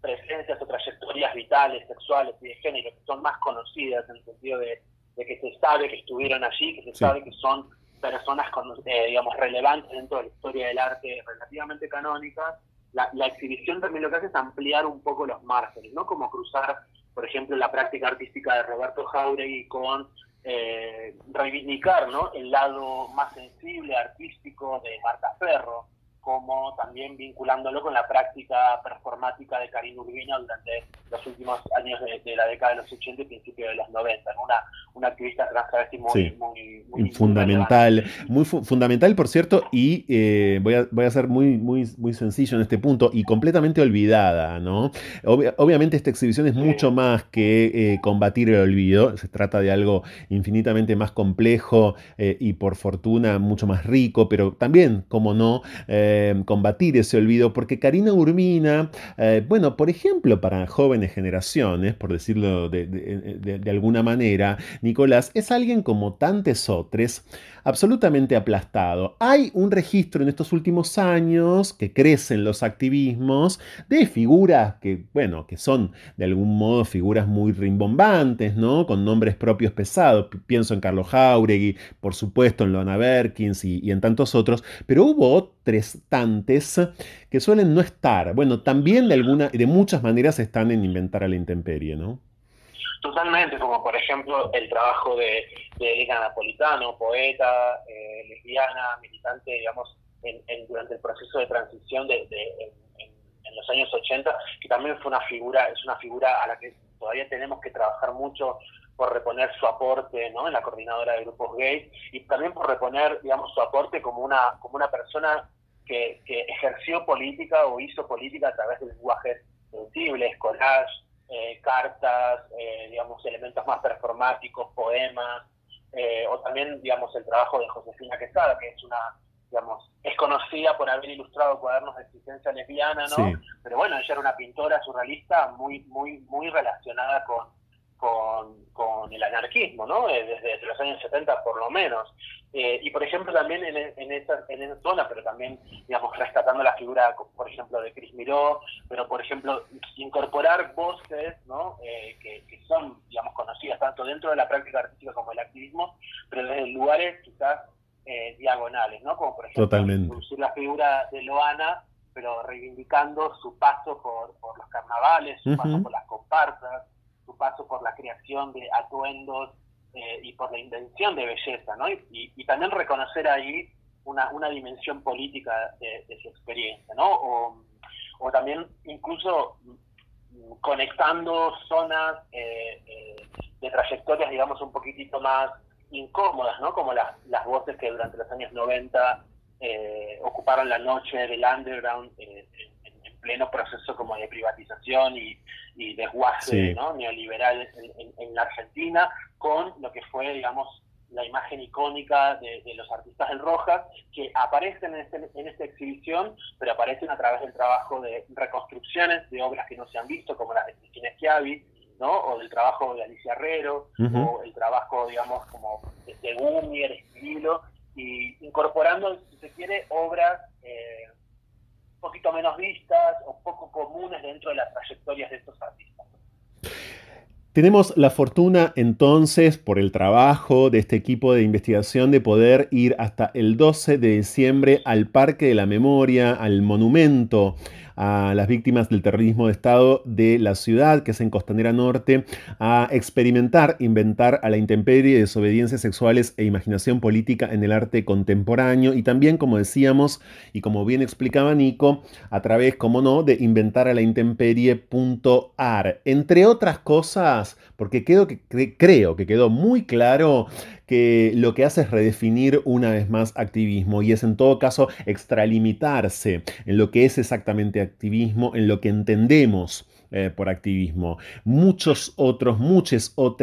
presencias o trayectorias vitales, sexuales y de género que son más conocidas en el sentido de de que se sabe que estuvieron allí, que se sabe que son personas con, eh, digamos relevantes dentro de la historia del arte relativamente canónica, la, exhibición también lo que hace es ampliar un poco los márgenes, ¿no? Como cruzar, por ejemplo, la práctica artística de Roberto Jauregui con eh, reivindicar ¿no? el lado más sensible, artístico de Marta Ferro, como también vinculándolo con la práctica performática de Karina Urbina durante los últimos años de, la década de los 80 y principios de los 90, una, una activista trans muy, muy, muy, fundamental, muy fundamental por cierto, y eh, voy, a, voy a ser muy, muy, muy sencillo en este punto, y completamente olvidada, ¿no? obviamente esta exhibición es mucho más que eh, combatir el olvido, se trata de algo infinitamente más complejo eh, y por fortuna mucho más rico, pero también, como no, combatir ese olvido, porque Karina Urmina, bueno, por ejemplo, para jóvenes generaciones, por decirlo de, alguna manera, Nicolás es alguien como tantos otros, absolutamente aplastado. Hay un registro en estos últimos años que crecen los activismos de figuras que, bueno, que son de algún modo figuras muy rimbombantes, ¿no? Con nombres propios pesados. Pienso en Carlos Jauregui, por supuesto en Loana Berkins y, y en tantos otros, pero hubo otros que suelen no estar. Bueno, también de alguna, de muchas maneras están en inventar a la intemperie, ¿no? Totalmente, como por ejemplo el trabajo de, de Elena Napolitano, poeta, eh, lesbiana, militante, digamos, en, durante el proceso de transición de, en, los años 80, que también fue una figura, es una figura a la que todavía tenemos que trabajar mucho por reponer su aporte ¿no? en la coordinadora de grupos gays y también por reponer digamos su aporte como una como una persona que, que ejerció política o hizo política a través de lenguajes sensibles, collage, eh, cartas, eh, digamos, elementos más performáticos, poemas, eh, o también, digamos, el trabajo de Josefina Quesada, que es una, digamos, es conocida por haber ilustrado cuadernos de existencia lesbiana, ¿no? Pero bueno, ella era una pintora surrealista muy, muy, muy relacionada con, con, el anarquismo, ¿no? Desde, los años 70 por lo menos. Eh, y por ejemplo también en, en, esa, en esa zona, pero también, digamos, rescatando la figura, por ejemplo, de Cris Miró, pero por ejemplo, incorporar voces, ¿no? Eh, que, son, digamos, conocidas tanto dentro de la práctica artística como el activismo, pero desde lugares quizás eh, diagonales, ¿no? Como por ejemplo, introducir la figura de Loana, pero reivindicando su paso por, por los carnavales, su paso por las comparsas, su paso por la creación de atuendos eh, y por la invención de belleza, ¿no? Y, también reconocer ahí una, una dimensión política de, su experiencia, ¿no? O, también incluso conectando zonas eh, eh, de trayectorias, digamos, un poquitito más incómodas, ¿no? Como las, las voces que durante los años 90 ocuparon la noche del underground en, pleno proceso como de privatización y, y desguace ¿no? neoliberal en, la Argentina, con lo que fue, digamos, la imagen icónica de, los artistas en Rojas, que aparecen en, este, en esta exhibición, pero aparecen a través del trabajo de reconstrucciones de obras que no se han visto, como las de Cristina Schiavi, ¿no? o del trabajo de Alicia Herrero, o el trabajo, digamos, como de, de Gumier, Estilo, y incorporando, si se quiere, obras eh, poquito menos vistas o poco comunes dentro de las trayectorias de estos artistas. Tenemos la fortuna entonces, por el trabajo de este equipo de investigación, de poder ir hasta el 12 de diciembre al Parque de la Memoria, al monumento a las víctimas del terrorismo de Estado de la ciudad, que es en Costanera Norte, a experimentar, inventar a la intemperie, desobediencias sexuales e imaginación política en el arte contemporáneo y también, como decíamos y como bien explicaba Nico, a través, como no, de inventar a la intemperie.ar. Entre otras cosas, porque creo que, creo que quedó muy claro que lo que hace es redefinir una vez más activismo y es en todo caso extralimitarse en lo que es exactamente activismo, en lo que entendemos eh, por activismo. Muchos otros, muchos otros,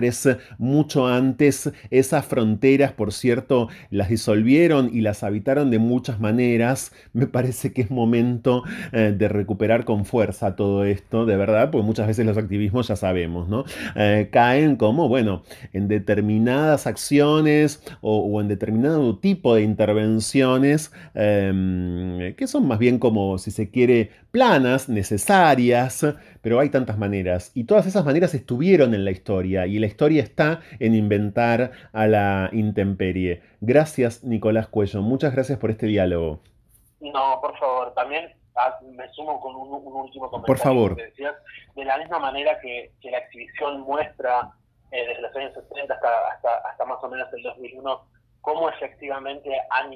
mucho antes, esas fronteras, por cierto, las disolvieron y las habitaron de muchas maneras. Me parece que es momento eh, de recuperar con fuerza todo esto, de verdad, porque muchas veces los activismos, ya sabemos, ¿no? Eh, caen como, bueno, en determinadas acciones o, en determinado tipo de intervenciones em, que son más bien como, si se quiere, planas, necesarias, pero hay tantas maneras. Y todas esas maneras estuvieron en la historia, y la historia está en inventar a la intemperie. Gracias, Nicolás Cuello. Muchas gracias por este diálogo. No, por favor, también ah, me sumo con un, último comentario. Por favor. de la misma manera que, la exhibición muestra eh, desde los años 70 hasta, hasta, más o menos el 2001 cómo efectivamente hay,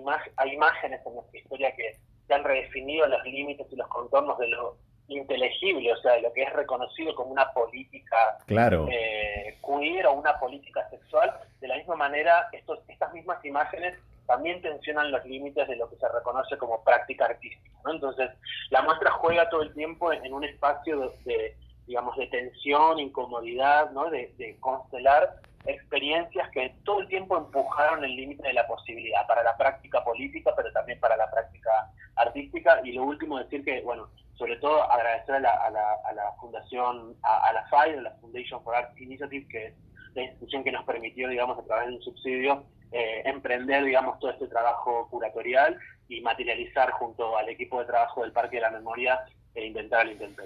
imágenes en nuestra historia que, que han redefinido los límites y los contornos de lo inteligible, o sea, lo que es reconocido como una política claro. eh, queer o una política sexual, de la misma manera estos, estas mismas imágenes también tensionan los límites de lo que se reconoce como práctica artística. ¿no? Entonces, la muestra juega todo el tiempo en, un espacio de, digamos, de tensión, incomodidad, ¿no? de, de constelar experiencias que todo el tiempo empujaron el límite de la posibilidad para la práctica política, pero también para la práctica artística. Y lo último, decir que, bueno, sobre todo agradecer a la, a la, a la fundación, a, la FAI, a la Foundation for Art Initiative, que es la institución que nos permitió, digamos, a través de un subsidio, eh, emprender, digamos, todo este trabajo curatorial y materializar junto al equipo de trabajo del Parque de la Memoria e intentar el intento.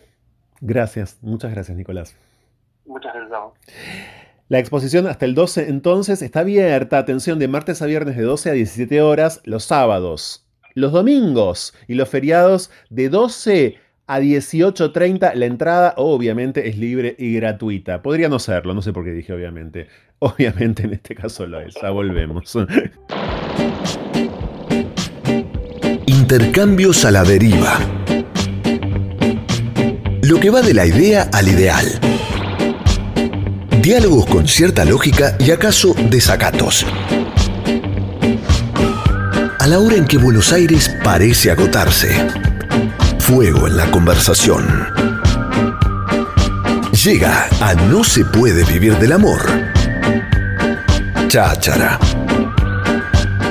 Gracias, muchas gracias, Nicolás. Muchas gracias. La exposición hasta el 12 entonces está abierta, atención, de martes a viernes de 12 a 17 horas, los sábados, los domingos y los feriados de 12 a 18.30. La entrada obviamente es libre y gratuita. Podría no serlo, no sé por qué dije obviamente. <laughs> Obviamente en este caso lo es. Ya volvemos. Intercambios a la deriva. Lo que va de la idea al ideal. Diálogos con cierta lógica y acaso desacatos. A la hora en que Buenos Aires parece agotarse. Fuego en la conversación. Llega a No se puede vivir del amor. Cháchara.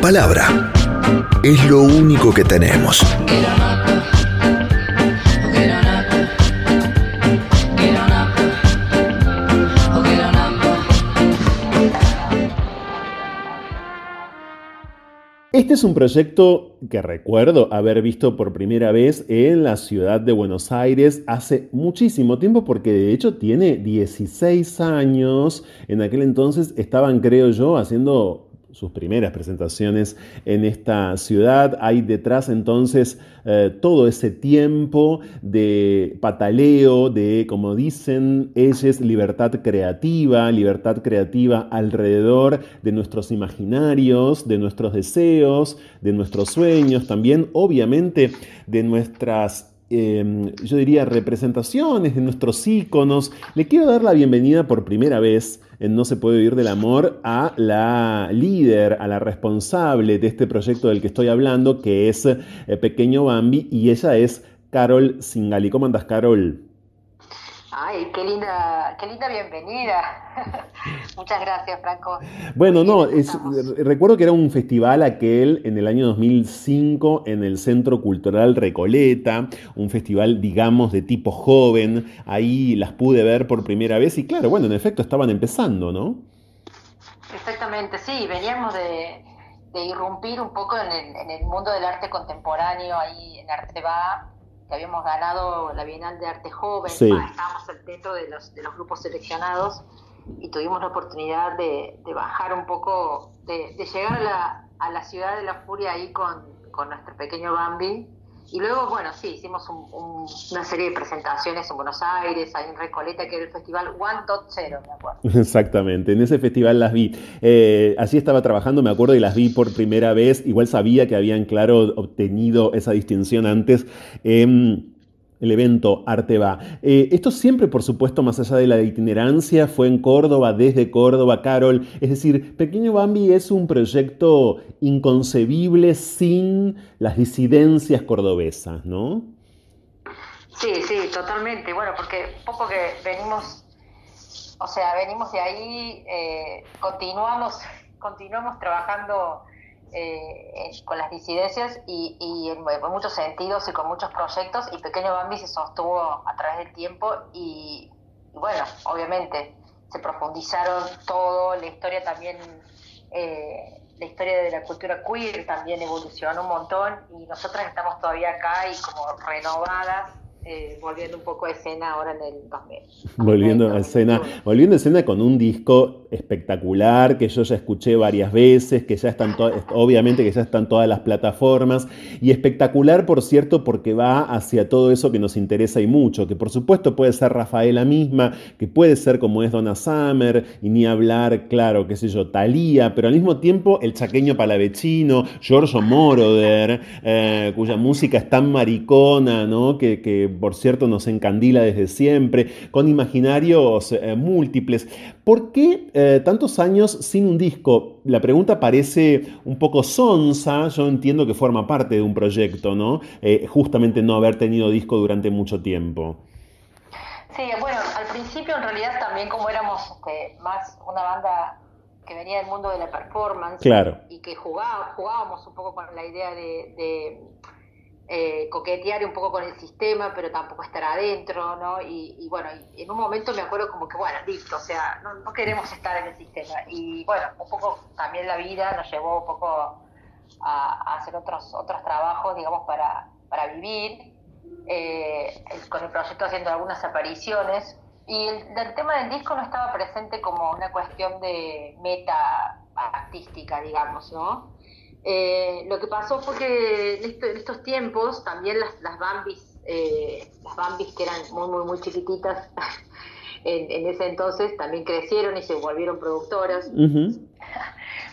Palabra. Es lo único que tenemos. Este es un proyecto que recuerdo haber visto por primera vez en la ciudad de Buenos Aires hace muchísimo tiempo porque de hecho tiene 16 años. En aquel entonces estaban, creo yo, haciendo sus primeras presentaciones en esta ciudad. Hay detrás entonces eh, todo ese tiempo de pataleo, de, como dicen ellos, libertad creativa, libertad creativa alrededor de nuestros imaginarios, de nuestros deseos, de nuestros sueños, también obviamente de nuestras Em, yo diría, representaciones de nuestros íconos. Le quiero dar la bienvenida por primera vez No se puede vivir del amor a la líder, a la responsable de este proyecto del que estoy hablando, que es eh, Pequeño Bambi, y ella es Carol Singali. ¿Cómo andas, Carol? Ay, qué linda, qué linda bienvenida. <laughs> Muchas gracias, Franco. Bueno, no, recuerdo que era un festival aquel en el año 2005 en el Centro Cultural Recoleta, un festival, digamos, de tipo joven. Ahí las pude ver por primera vez y claro, bueno, en efecto estaban empezando, ¿no? Exactamente, sí, veníamos de, irrumpir un poco en el, en el, mundo del arte contemporáneo ahí en Arteba que habíamos ganado la Bienal de Arte Joven, estábamos dentro de los, de los grupos seleccionados y tuvimos la oportunidad de, bajar un poco, de, llegar a la, a la, ciudad de la furia ahí con, con nuestro pequeño Bambi y luego, bueno, sí, hicimos una serie de presentaciones en Buenos Aires, ahí en Recoleta, que era el festival 1.0, me acuerdo. <laughs> Exactamente, en ese festival las vi. Eh, así estaba trabajando, me acuerdo, y las vi por primera vez. Igual sabía que habían, claro, obtenido esa distinción antes el evento Arte Va. Eh, esto siempre, por supuesto, más allá de la itinerancia, fue en Córdoba, desde Córdoba, Carol. Es decir, Pequeño Bambi es un proyecto inconcebible sin las disidencias cordobesas, ¿no? Sí, sí, totalmente. Bueno, porque poco que venimos, o sea, venimos de ahí, eh, continuamos, <laughs> continuamos trabajando eh, con las disidencias y, en, muchos sentidos y con muchos proyectos. Y Pequeño Bambi se sostuvo a través del tiempo y, bueno, obviamente se profundizaron todo, la historia también, eh, la historia de la cultura queer también evolucionó un montón y nosotras estamos todavía acá y como renovadas eh, volviendo un poco a escena ahora en el 2000. Volviendo a escena, volviendo a escena con un disco espectacular que yo ya escuché varias veces, que ya están obviamente que ya están todas las plataformas y espectacular por cierto porque va hacia todo eso que nos interesa y mucho, que por supuesto puede ser Rafaela misma, que puede ser como es Donna Summer y ni hablar, claro, qué sé yo, Talía, pero al mismo tiempo el chaqueño palavecino, Giorgio Moroder, eh, cuya música es tan maricona, ¿no? que por cierto nos encandila desde siempre, con imaginarios eh, múltiples. ¿Por qué eh, tantos años sin un disco? La pregunta parece un poco sonsa, yo entiendo que forma parte de un proyecto, ¿no? justamente no haber tenido disco durante mucho tiempo. Sí, bueno, al principio en realidad también como éramos este, más una banda que venía del mundo de la performance y que jugaba, jugábamos un poco con la idea de, eh, coquetear un poco con el sistema, pero tampoco estar adentro, ¿no? Y, bueno, en un momento me acuerdo como que, bueno, listo, o sea, no, queremos estar en el sistema. Y bueno, un poco también la vida nos llevó un poco a, hacer otros, otros trabajos, digamos, para, para vivir, eh, con el proyecto haciendo algunas apariciones, y el, tema del disco no estaba presente como una cuestión de meta artística, digamos, ¿no? Eh, lo que pasó fue que en, estos tiempos también las, las Bambis, eh, las Bambis que eran muy, muy, muy chiquititas <laughs> en, ese entonces, también crecieron y se volvieron productoras.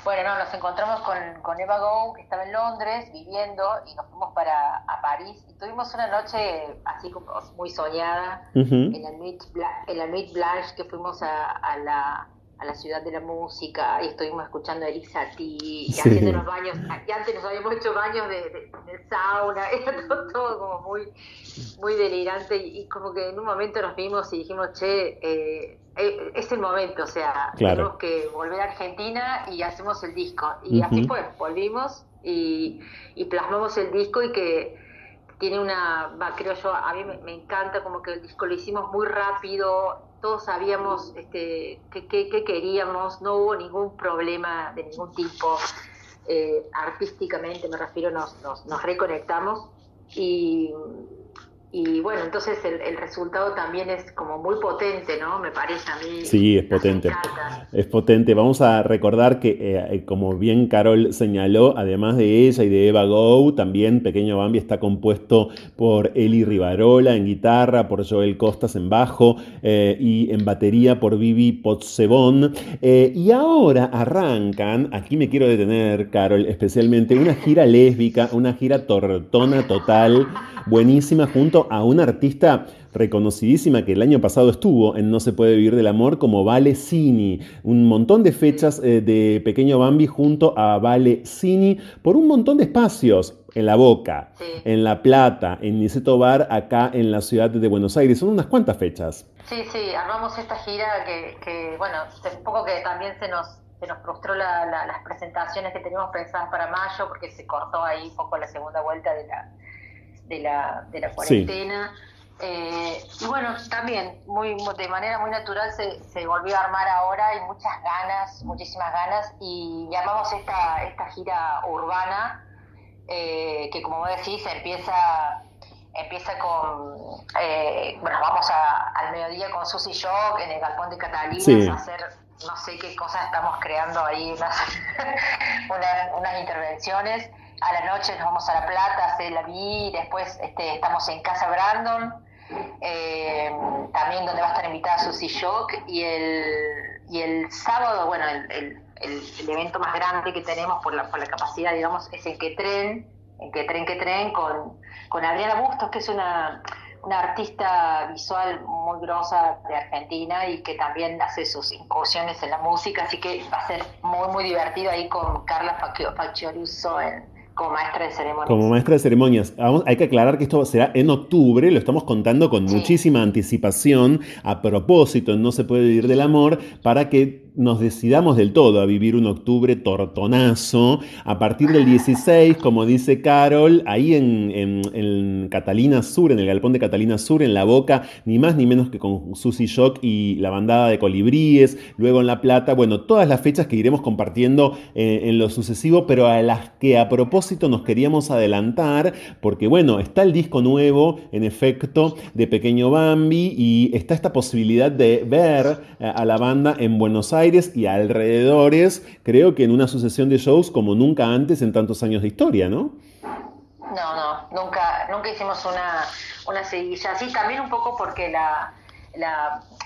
Bueno, no, nos encontramos con, con, Eva Go, que estaba en Londres viviendo, y nos fuimos para a París. Y tuvimos una noche así como muy soñada en, la Nuit, en la Blanche, que fuimos a, a, la, a la ciudad de la música y estuvimos escuchando a Satie y haciendo los baños. Y antes nos habíamos hecho baños de, de, sauna, <laughs> era todo, como muy, muy delirante. Y, como que en un momento nos vimos y dijimos, che, eh, eh, es el momento, o sea, tenemos que volver a Argentina y hacemos el disco. Y así fue, volvimos y, plasmamos el disco y que tiene una, va, creo yo, a mí me, encanta como que el disco lo hicimos muy rápido, todos sabíamos este, qué queríamos, no hubo ningún problema de ningún tipo, eh, artísticamente me refiero, nos, nos, nos reconectamos y y bueno, entonces el, resultado también es como muy potente, ¿no? Me parece a mí. Sí, es potente. Es potente. Vamos a recordar que, eh, eh, como bien Carol señaló, además de ella y de Eva Go, también Pequeño Bambi está compuesto por Eli Rivarola en guitarra, por Joel Costas en bajo eh, y en batería por Vivi Potsebon. y ahora arrancan, aquí me quiero detener, Carol, especialmente una gira lésbica, una gira tortona total, buenísima, junto a una artista reconocidísima que el año pasado estuvo en No se puede vivir del amor como Vale Cini. Un montón de fechas eh, de Pequeño Bambi junto a Vale Cini por un montón de espacios. En La Boca, en La Plata, en Niceto Bar, acá en la ciudad de Buenos Aires. Son unas cuantas fechas. Sí, sí, armamos esta gira que, bueno, un poco que también se nos, se nos frustró las presentaciones que teníamos pensadas para mayo porque se cortó ahí un poco la segunda vuelta de la, de la, de la cuarentena. Eh, y bueno, también muy de manera muy natural se, se volvió a armar ahora, hay muchas ganas, muchísimas ganas, y llamamos esta, esta gira urbana, eh, que como vos decís, empieza empieza con, eh, bueno, vamos al mediodía con Susy Shock en el Galpón de Catalina a hacer, no sé qué cosas estamos creando ahí, <laughs> unas, unas intervenciones a la noche nos vamos a La Plata, a la vi, después este, estamos en Casa Brandon, eh, también donde va a estar invitada Susie Shock, y el, y el sábado, bueno, el, el, evento más grande que tenemos por la, por la capacidad, digamos, es el que tren, en que tren que tren, con, con Adriana Bustos, que es una, una artista visual muy grosa de Argentina y que también hace sus incursiones en la música, así que va a ser muy, muy divertido ahí con Carla Faccioruso en, como maestra de ceremonias. Como maestra de ceremonias. hay que aclarar que esto será en octubre, lo estamos contando con muchísima anticipación, a propósito, No se puede vivir del amor, para que nos decidamos del todo a vivir un octubre tortonazo. A partir del 16, como dice Carol, ahí en, Catalina Sur, en el galpón de Catalina Sur, en La Boca, ni más ni menos que con Susy Shock y la bandada de colibríes. Luego en La Plata, bueno, todas las fechas que iremos compartiendo eh, en lo sucesivo, pero a las que a propósito nos queríamos adelantar, porque bueno, está el disco nuevo, en efecto, de Pequeño Bambi y está esta posibilidad de ver eh, a la banda en Buenos Aires y alrededores, creo que en una sucesión de shows como nunca antes en tantos años de historia, ¿no? No, no, nunca, nunca hicimos una, una seguilla así, también un poco porque la,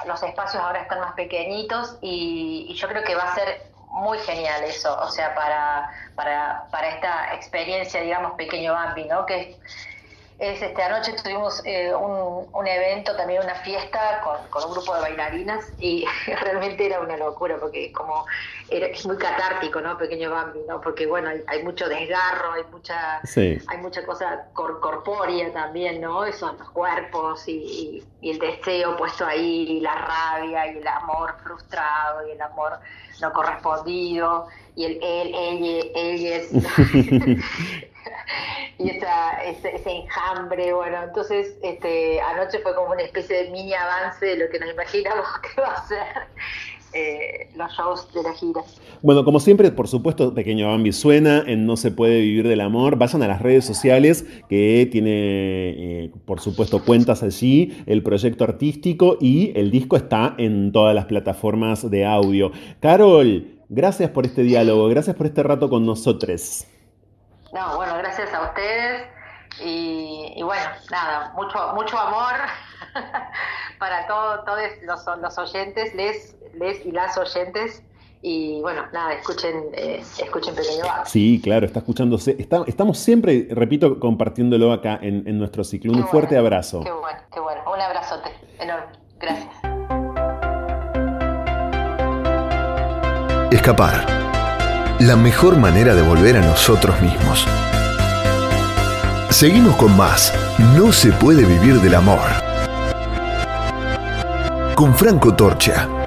los espacios ahora están más pequeñitos y, yo creo que va a ser muy genial eso, o sea, para, para, para esta experiencia, digamos, pequeño Bambi, ¿no? Que es este anoche tuvimos eh, un, evento, también una fiesta con, un grupo de bailarinas y <laughs> realmente era una locura porque como era, es muy catártico, ¿no? Pequeño Bambi, ¿no? Porque bueno, hay, mucho desgarro, hay mucha hay mucha cosa corpórea también, ¿no? Eso los cuerpos y, el deseo puesto ahí, y la rabia y el amor frustrado y el amor no correspondido y el él, ella, ella es <laughs> <laughs> y esa, ese, enjambre, bueno, entonces este, anoche fue como una especie de mini avance de lo que nos imaginamos <laughs> que va a ser eh, los shows de la gira. Bueno, como siempre, por supuesto, Pequeño Bambi suena en No se puede vivir del amor. Vayan a las redes sociales que tiene, eh, por supuesto, cuentas allí, el proyecto artístico y el disco está en todas las plataformas de audio. Carol, gracias por este diálogo, gracias por este rato con nosotros. No, bueno, gracias a ustedes y, bueno, nada, mucho, mucho amor <laughs> para todos los, los, oyentes, les, les y las oyentes. Y bueno, nada, escuchen, eh, escuchen Pequeño Bar. Sí, claro, está escuchándose. estamos siempre, repito, compartiéndolo acá en, en nuestro ciclo. Un fuerte abrazo. Qué bueno, qué bueno. Un abrazote enorme. Gracias. Escapar la mejor manera de volver a nosotros mismos. Seguimos con más. No se puede vivir del amor. Con Franco Torcha.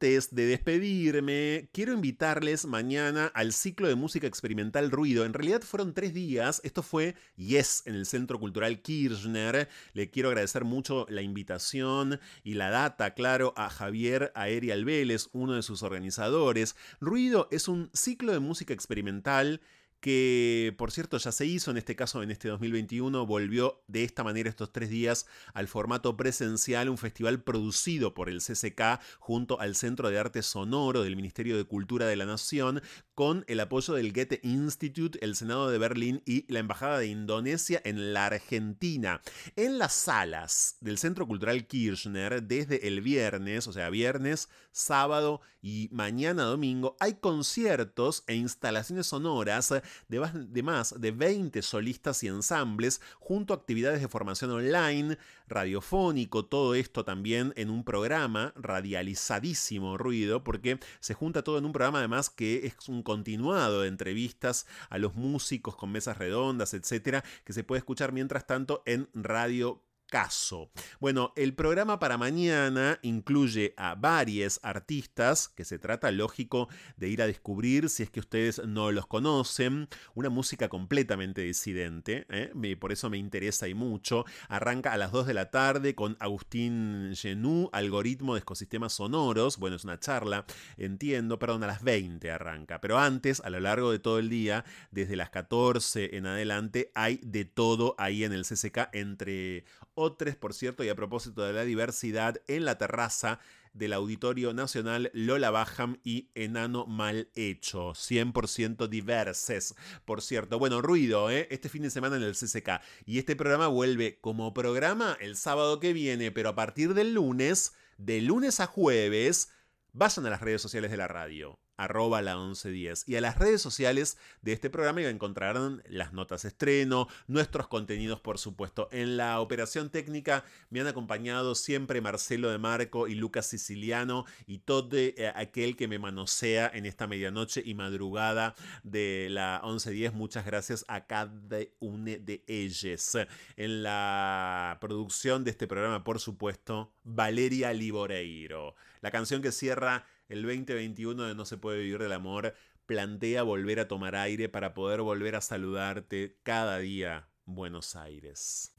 Antes de despedirme, quiero invitarles mañana al ciclo de música experimental Ruido. En realidad fueron tres días. Esto fue Yes en el Centro Cultural Kirchner. Le quiero agradecer mucho la invitación y la data, claro, a Javier Aerial Vélez, uno de sus organizadores. Ruido es un ciclo de música experimental que por cierto ya se hizo, en este caso en este 2021, volvió de esta manera estos tres días al formato presencial, un festival producido por el CCK junto al Centro de Arte Sonoro del Ministerio de Cultura de la Nación, con el apoyo del Goethe Institute, el Senado de Berlín y la Embajada de Indonesia en la Argentina. En las salas del Centro Cultural Kirchner, desde el viernes, o sea, viernes, sábado y mañana domingo, hay conciertos e instalaciones sonoras de más, de 20 solistas y ensambles, junto a actividades de formación online, radiofónico, todo esto también en un programa radializadísimo ruido, porque se junta todo en un programa además que es un continuado de entrevistas a los músicos con mesas redondas, etcétera, que se puede escuchar mientras tanto en Radio caso. Bueno, el programa para mañana incluye a varios artistas que se trata, lógico, de ir a descubrir si es que ustedes no los conocen. Una música completamente disidente, ¿eh? por eso me interesa y mucho. Arranca a las 2 de la tarde con Agustín Genú, algoritmo de ecosistemas sonoros. Bueno, es una charla, entiendo, perdón, a las 20 arranca. Pero antes, a lo largo de todo el día, desde las 14 en adelante, hay de todo ahí en el CCK entre otros, por cierto, y a propósito de la diversidad, en la terraza del Auditorio Nacional Lola Bajam y Enano Mal Hecho. 100% diverses, por cierto. Bueno, ruido, ¿eh? Este fin de semana en el CCK. Y este programa vuelve como programa el sábado que viene, pero a partir del lunes, de lunes a jueves, vayan a las redes sociales de la radio arroba la 1110. Y a las redes sociales de este programa encontrarán las notas estreno, nuestros contenidos, por supuesto. En la operación técnica me han acompañado siempre Marcelo de Marco y Lucas Siciliano y todo eh, aquel que me manosea en esta medianoche y madrugada de la 1110. Muchas gracias a cada uno de ellos. En la producción de este programa, por supuesto, Valeria Liboreiro. La canción que cierra el 2021 de No se puede vivir del amor plantea volver a tomar aire para poder volver a saludarte cada día, Buenos Aires.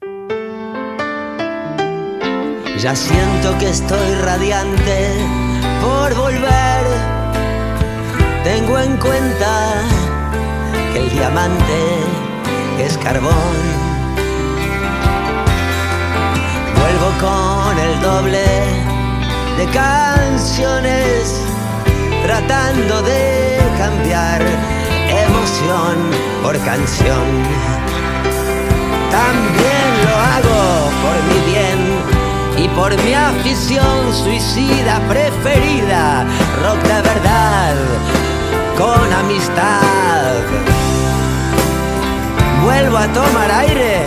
Ya siento que estoy radiante por volver. Tengo en cuenta que el diamante es carbón. Vuelvo con el doble de canciones tratando de cambiar emoción por canción. También lo hago por mi bien y por mi afición suicida preferida, rock de verdad con amistad. a tomar aire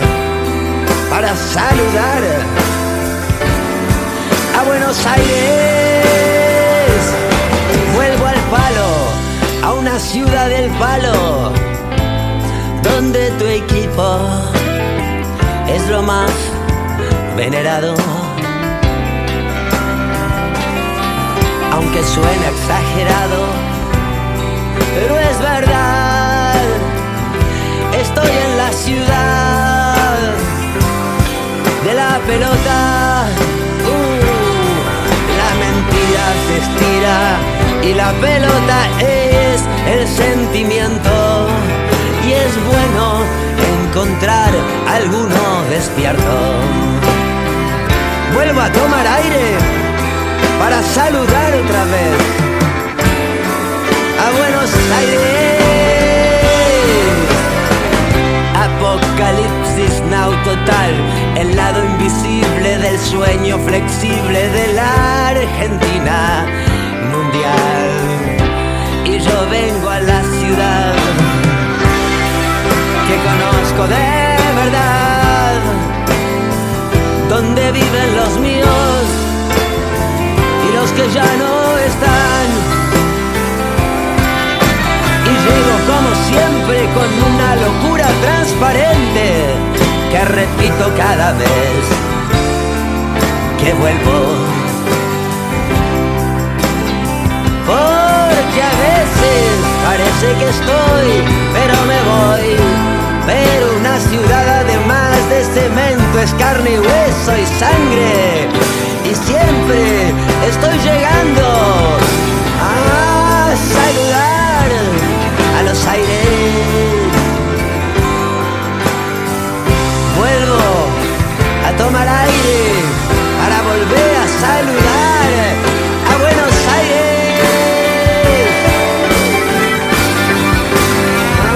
para saludar a Buenos Aires. Vuelvo al palo, a una ciudad del palo, donde tu equipo es lo más venerado. Aunque suena exagerado, pero es verdad. Estoy en la ciudad de la pelota. Se estira y la pelota es el sentimiento. Y es bueno encontrar alguno despierto. Vuelvo a tomar aire para saludar otra vez a Buenos Aires. Apocalipsis now total, el lado invisible del sueño flexible de la Argentina mundial. Y yo vengo a la ciudad que conozco de verdad, donde viven los míos y los que ya no están. Y llego siempre con una locura transparente que repito cada vez que vuelvo. Porque a veces parece que estoy, pero me voy. Pero una ciudad además de cemento es carne y hueso y sangre. Y siempre estoy llegando a saludar los aires. Vuelvo a tomar aire para volver a saludar a Buenos Aires.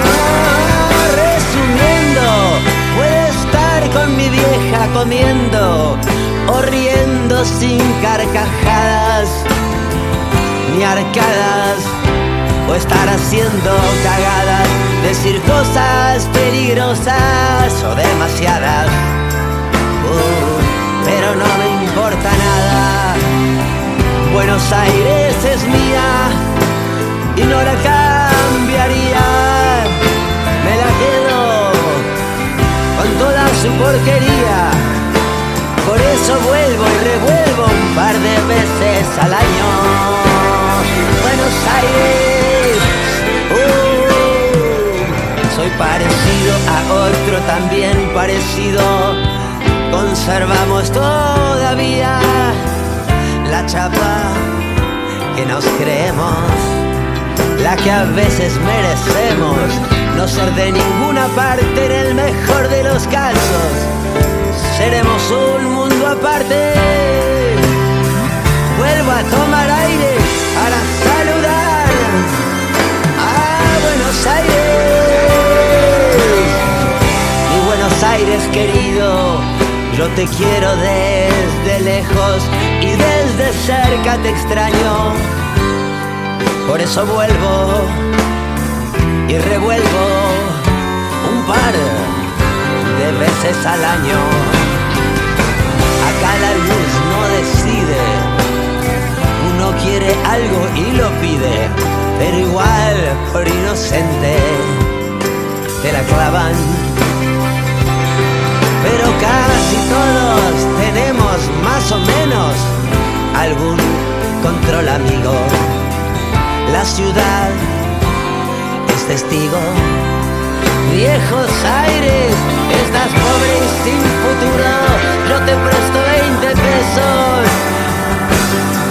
Ah, resumiendo, puede estar con mi vieja comiendo o riendo sin carcajadas ni arcadas o estar haciendo cagadas, decir cosas peligrosas o demasiadas. Uh, pero no me importa nada. Buenos Aires es mía y no la cambiaría. Me la quedo con toda su porquería. Por eso vuelvo y revuelvo un par de veces al año. Buenos Aires, parecido a otro también parecido. Conservamos todavía la chapa que nos creemos, la que a veces merecemos, no ser de ninguna parte en el mejor de los casos. Seremos un mundo aparte. Vuelvo a tomar aire para saludar a Buenos Aires. Aires querido, yo te quiero desde lejos y desde cerca te extraño. Por eso vuelvo y revuelvo un par de veces al año. Acá la luz no decide, uno quiere algo y lo pide, pero igual por inocente te la clavan. Pero casi todos tenemos más o menos algún control amigo. La ciudad es testigo. Viejos aires, estás pobre y sin futuro. Yo te presto 20 pesos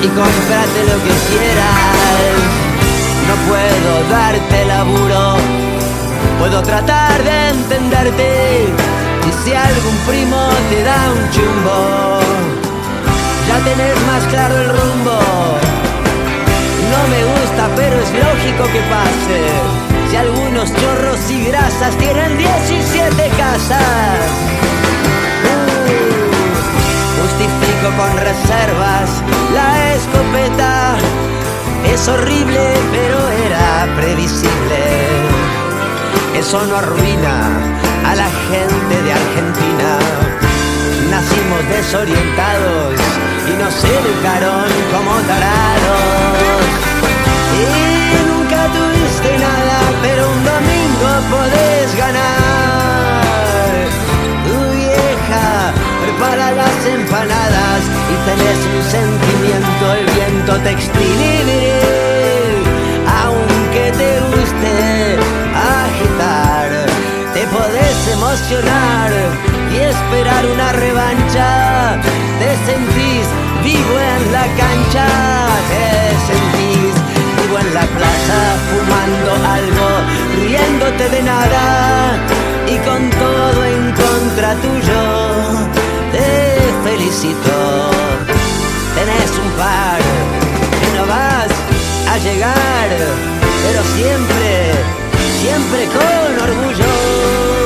y cómprate lo que quieras. No puedo darte laburo, puedo tratar de entenderte. Y si algún primo te da un chumbo, ya tenés más claro el rumbo. No me gusta, pero es lógico que pase. Si algunos chorros y grasas tienen 17 casas. Uh, justifico con reservas la escopeta. Es horrible, pero era previsible. Eso no arruina a la gente de Argentina. Nacimos desorientados y nos educaron como tarados. Y nunca tuviste nada, pero un domingo podés ganar. Tu vieja prepara las empanadas y tenés un sentimiento, el viento textil aunque te guste emocionar y esperar una revancha. Te sentís vivo en la cancha, te sentís vivo en la plaza, fumando algo, riéndote de nada y con todo en contra tuyo. Te felicito, tenés un par que no vas llegar, pero siempre, siempre con orgullo.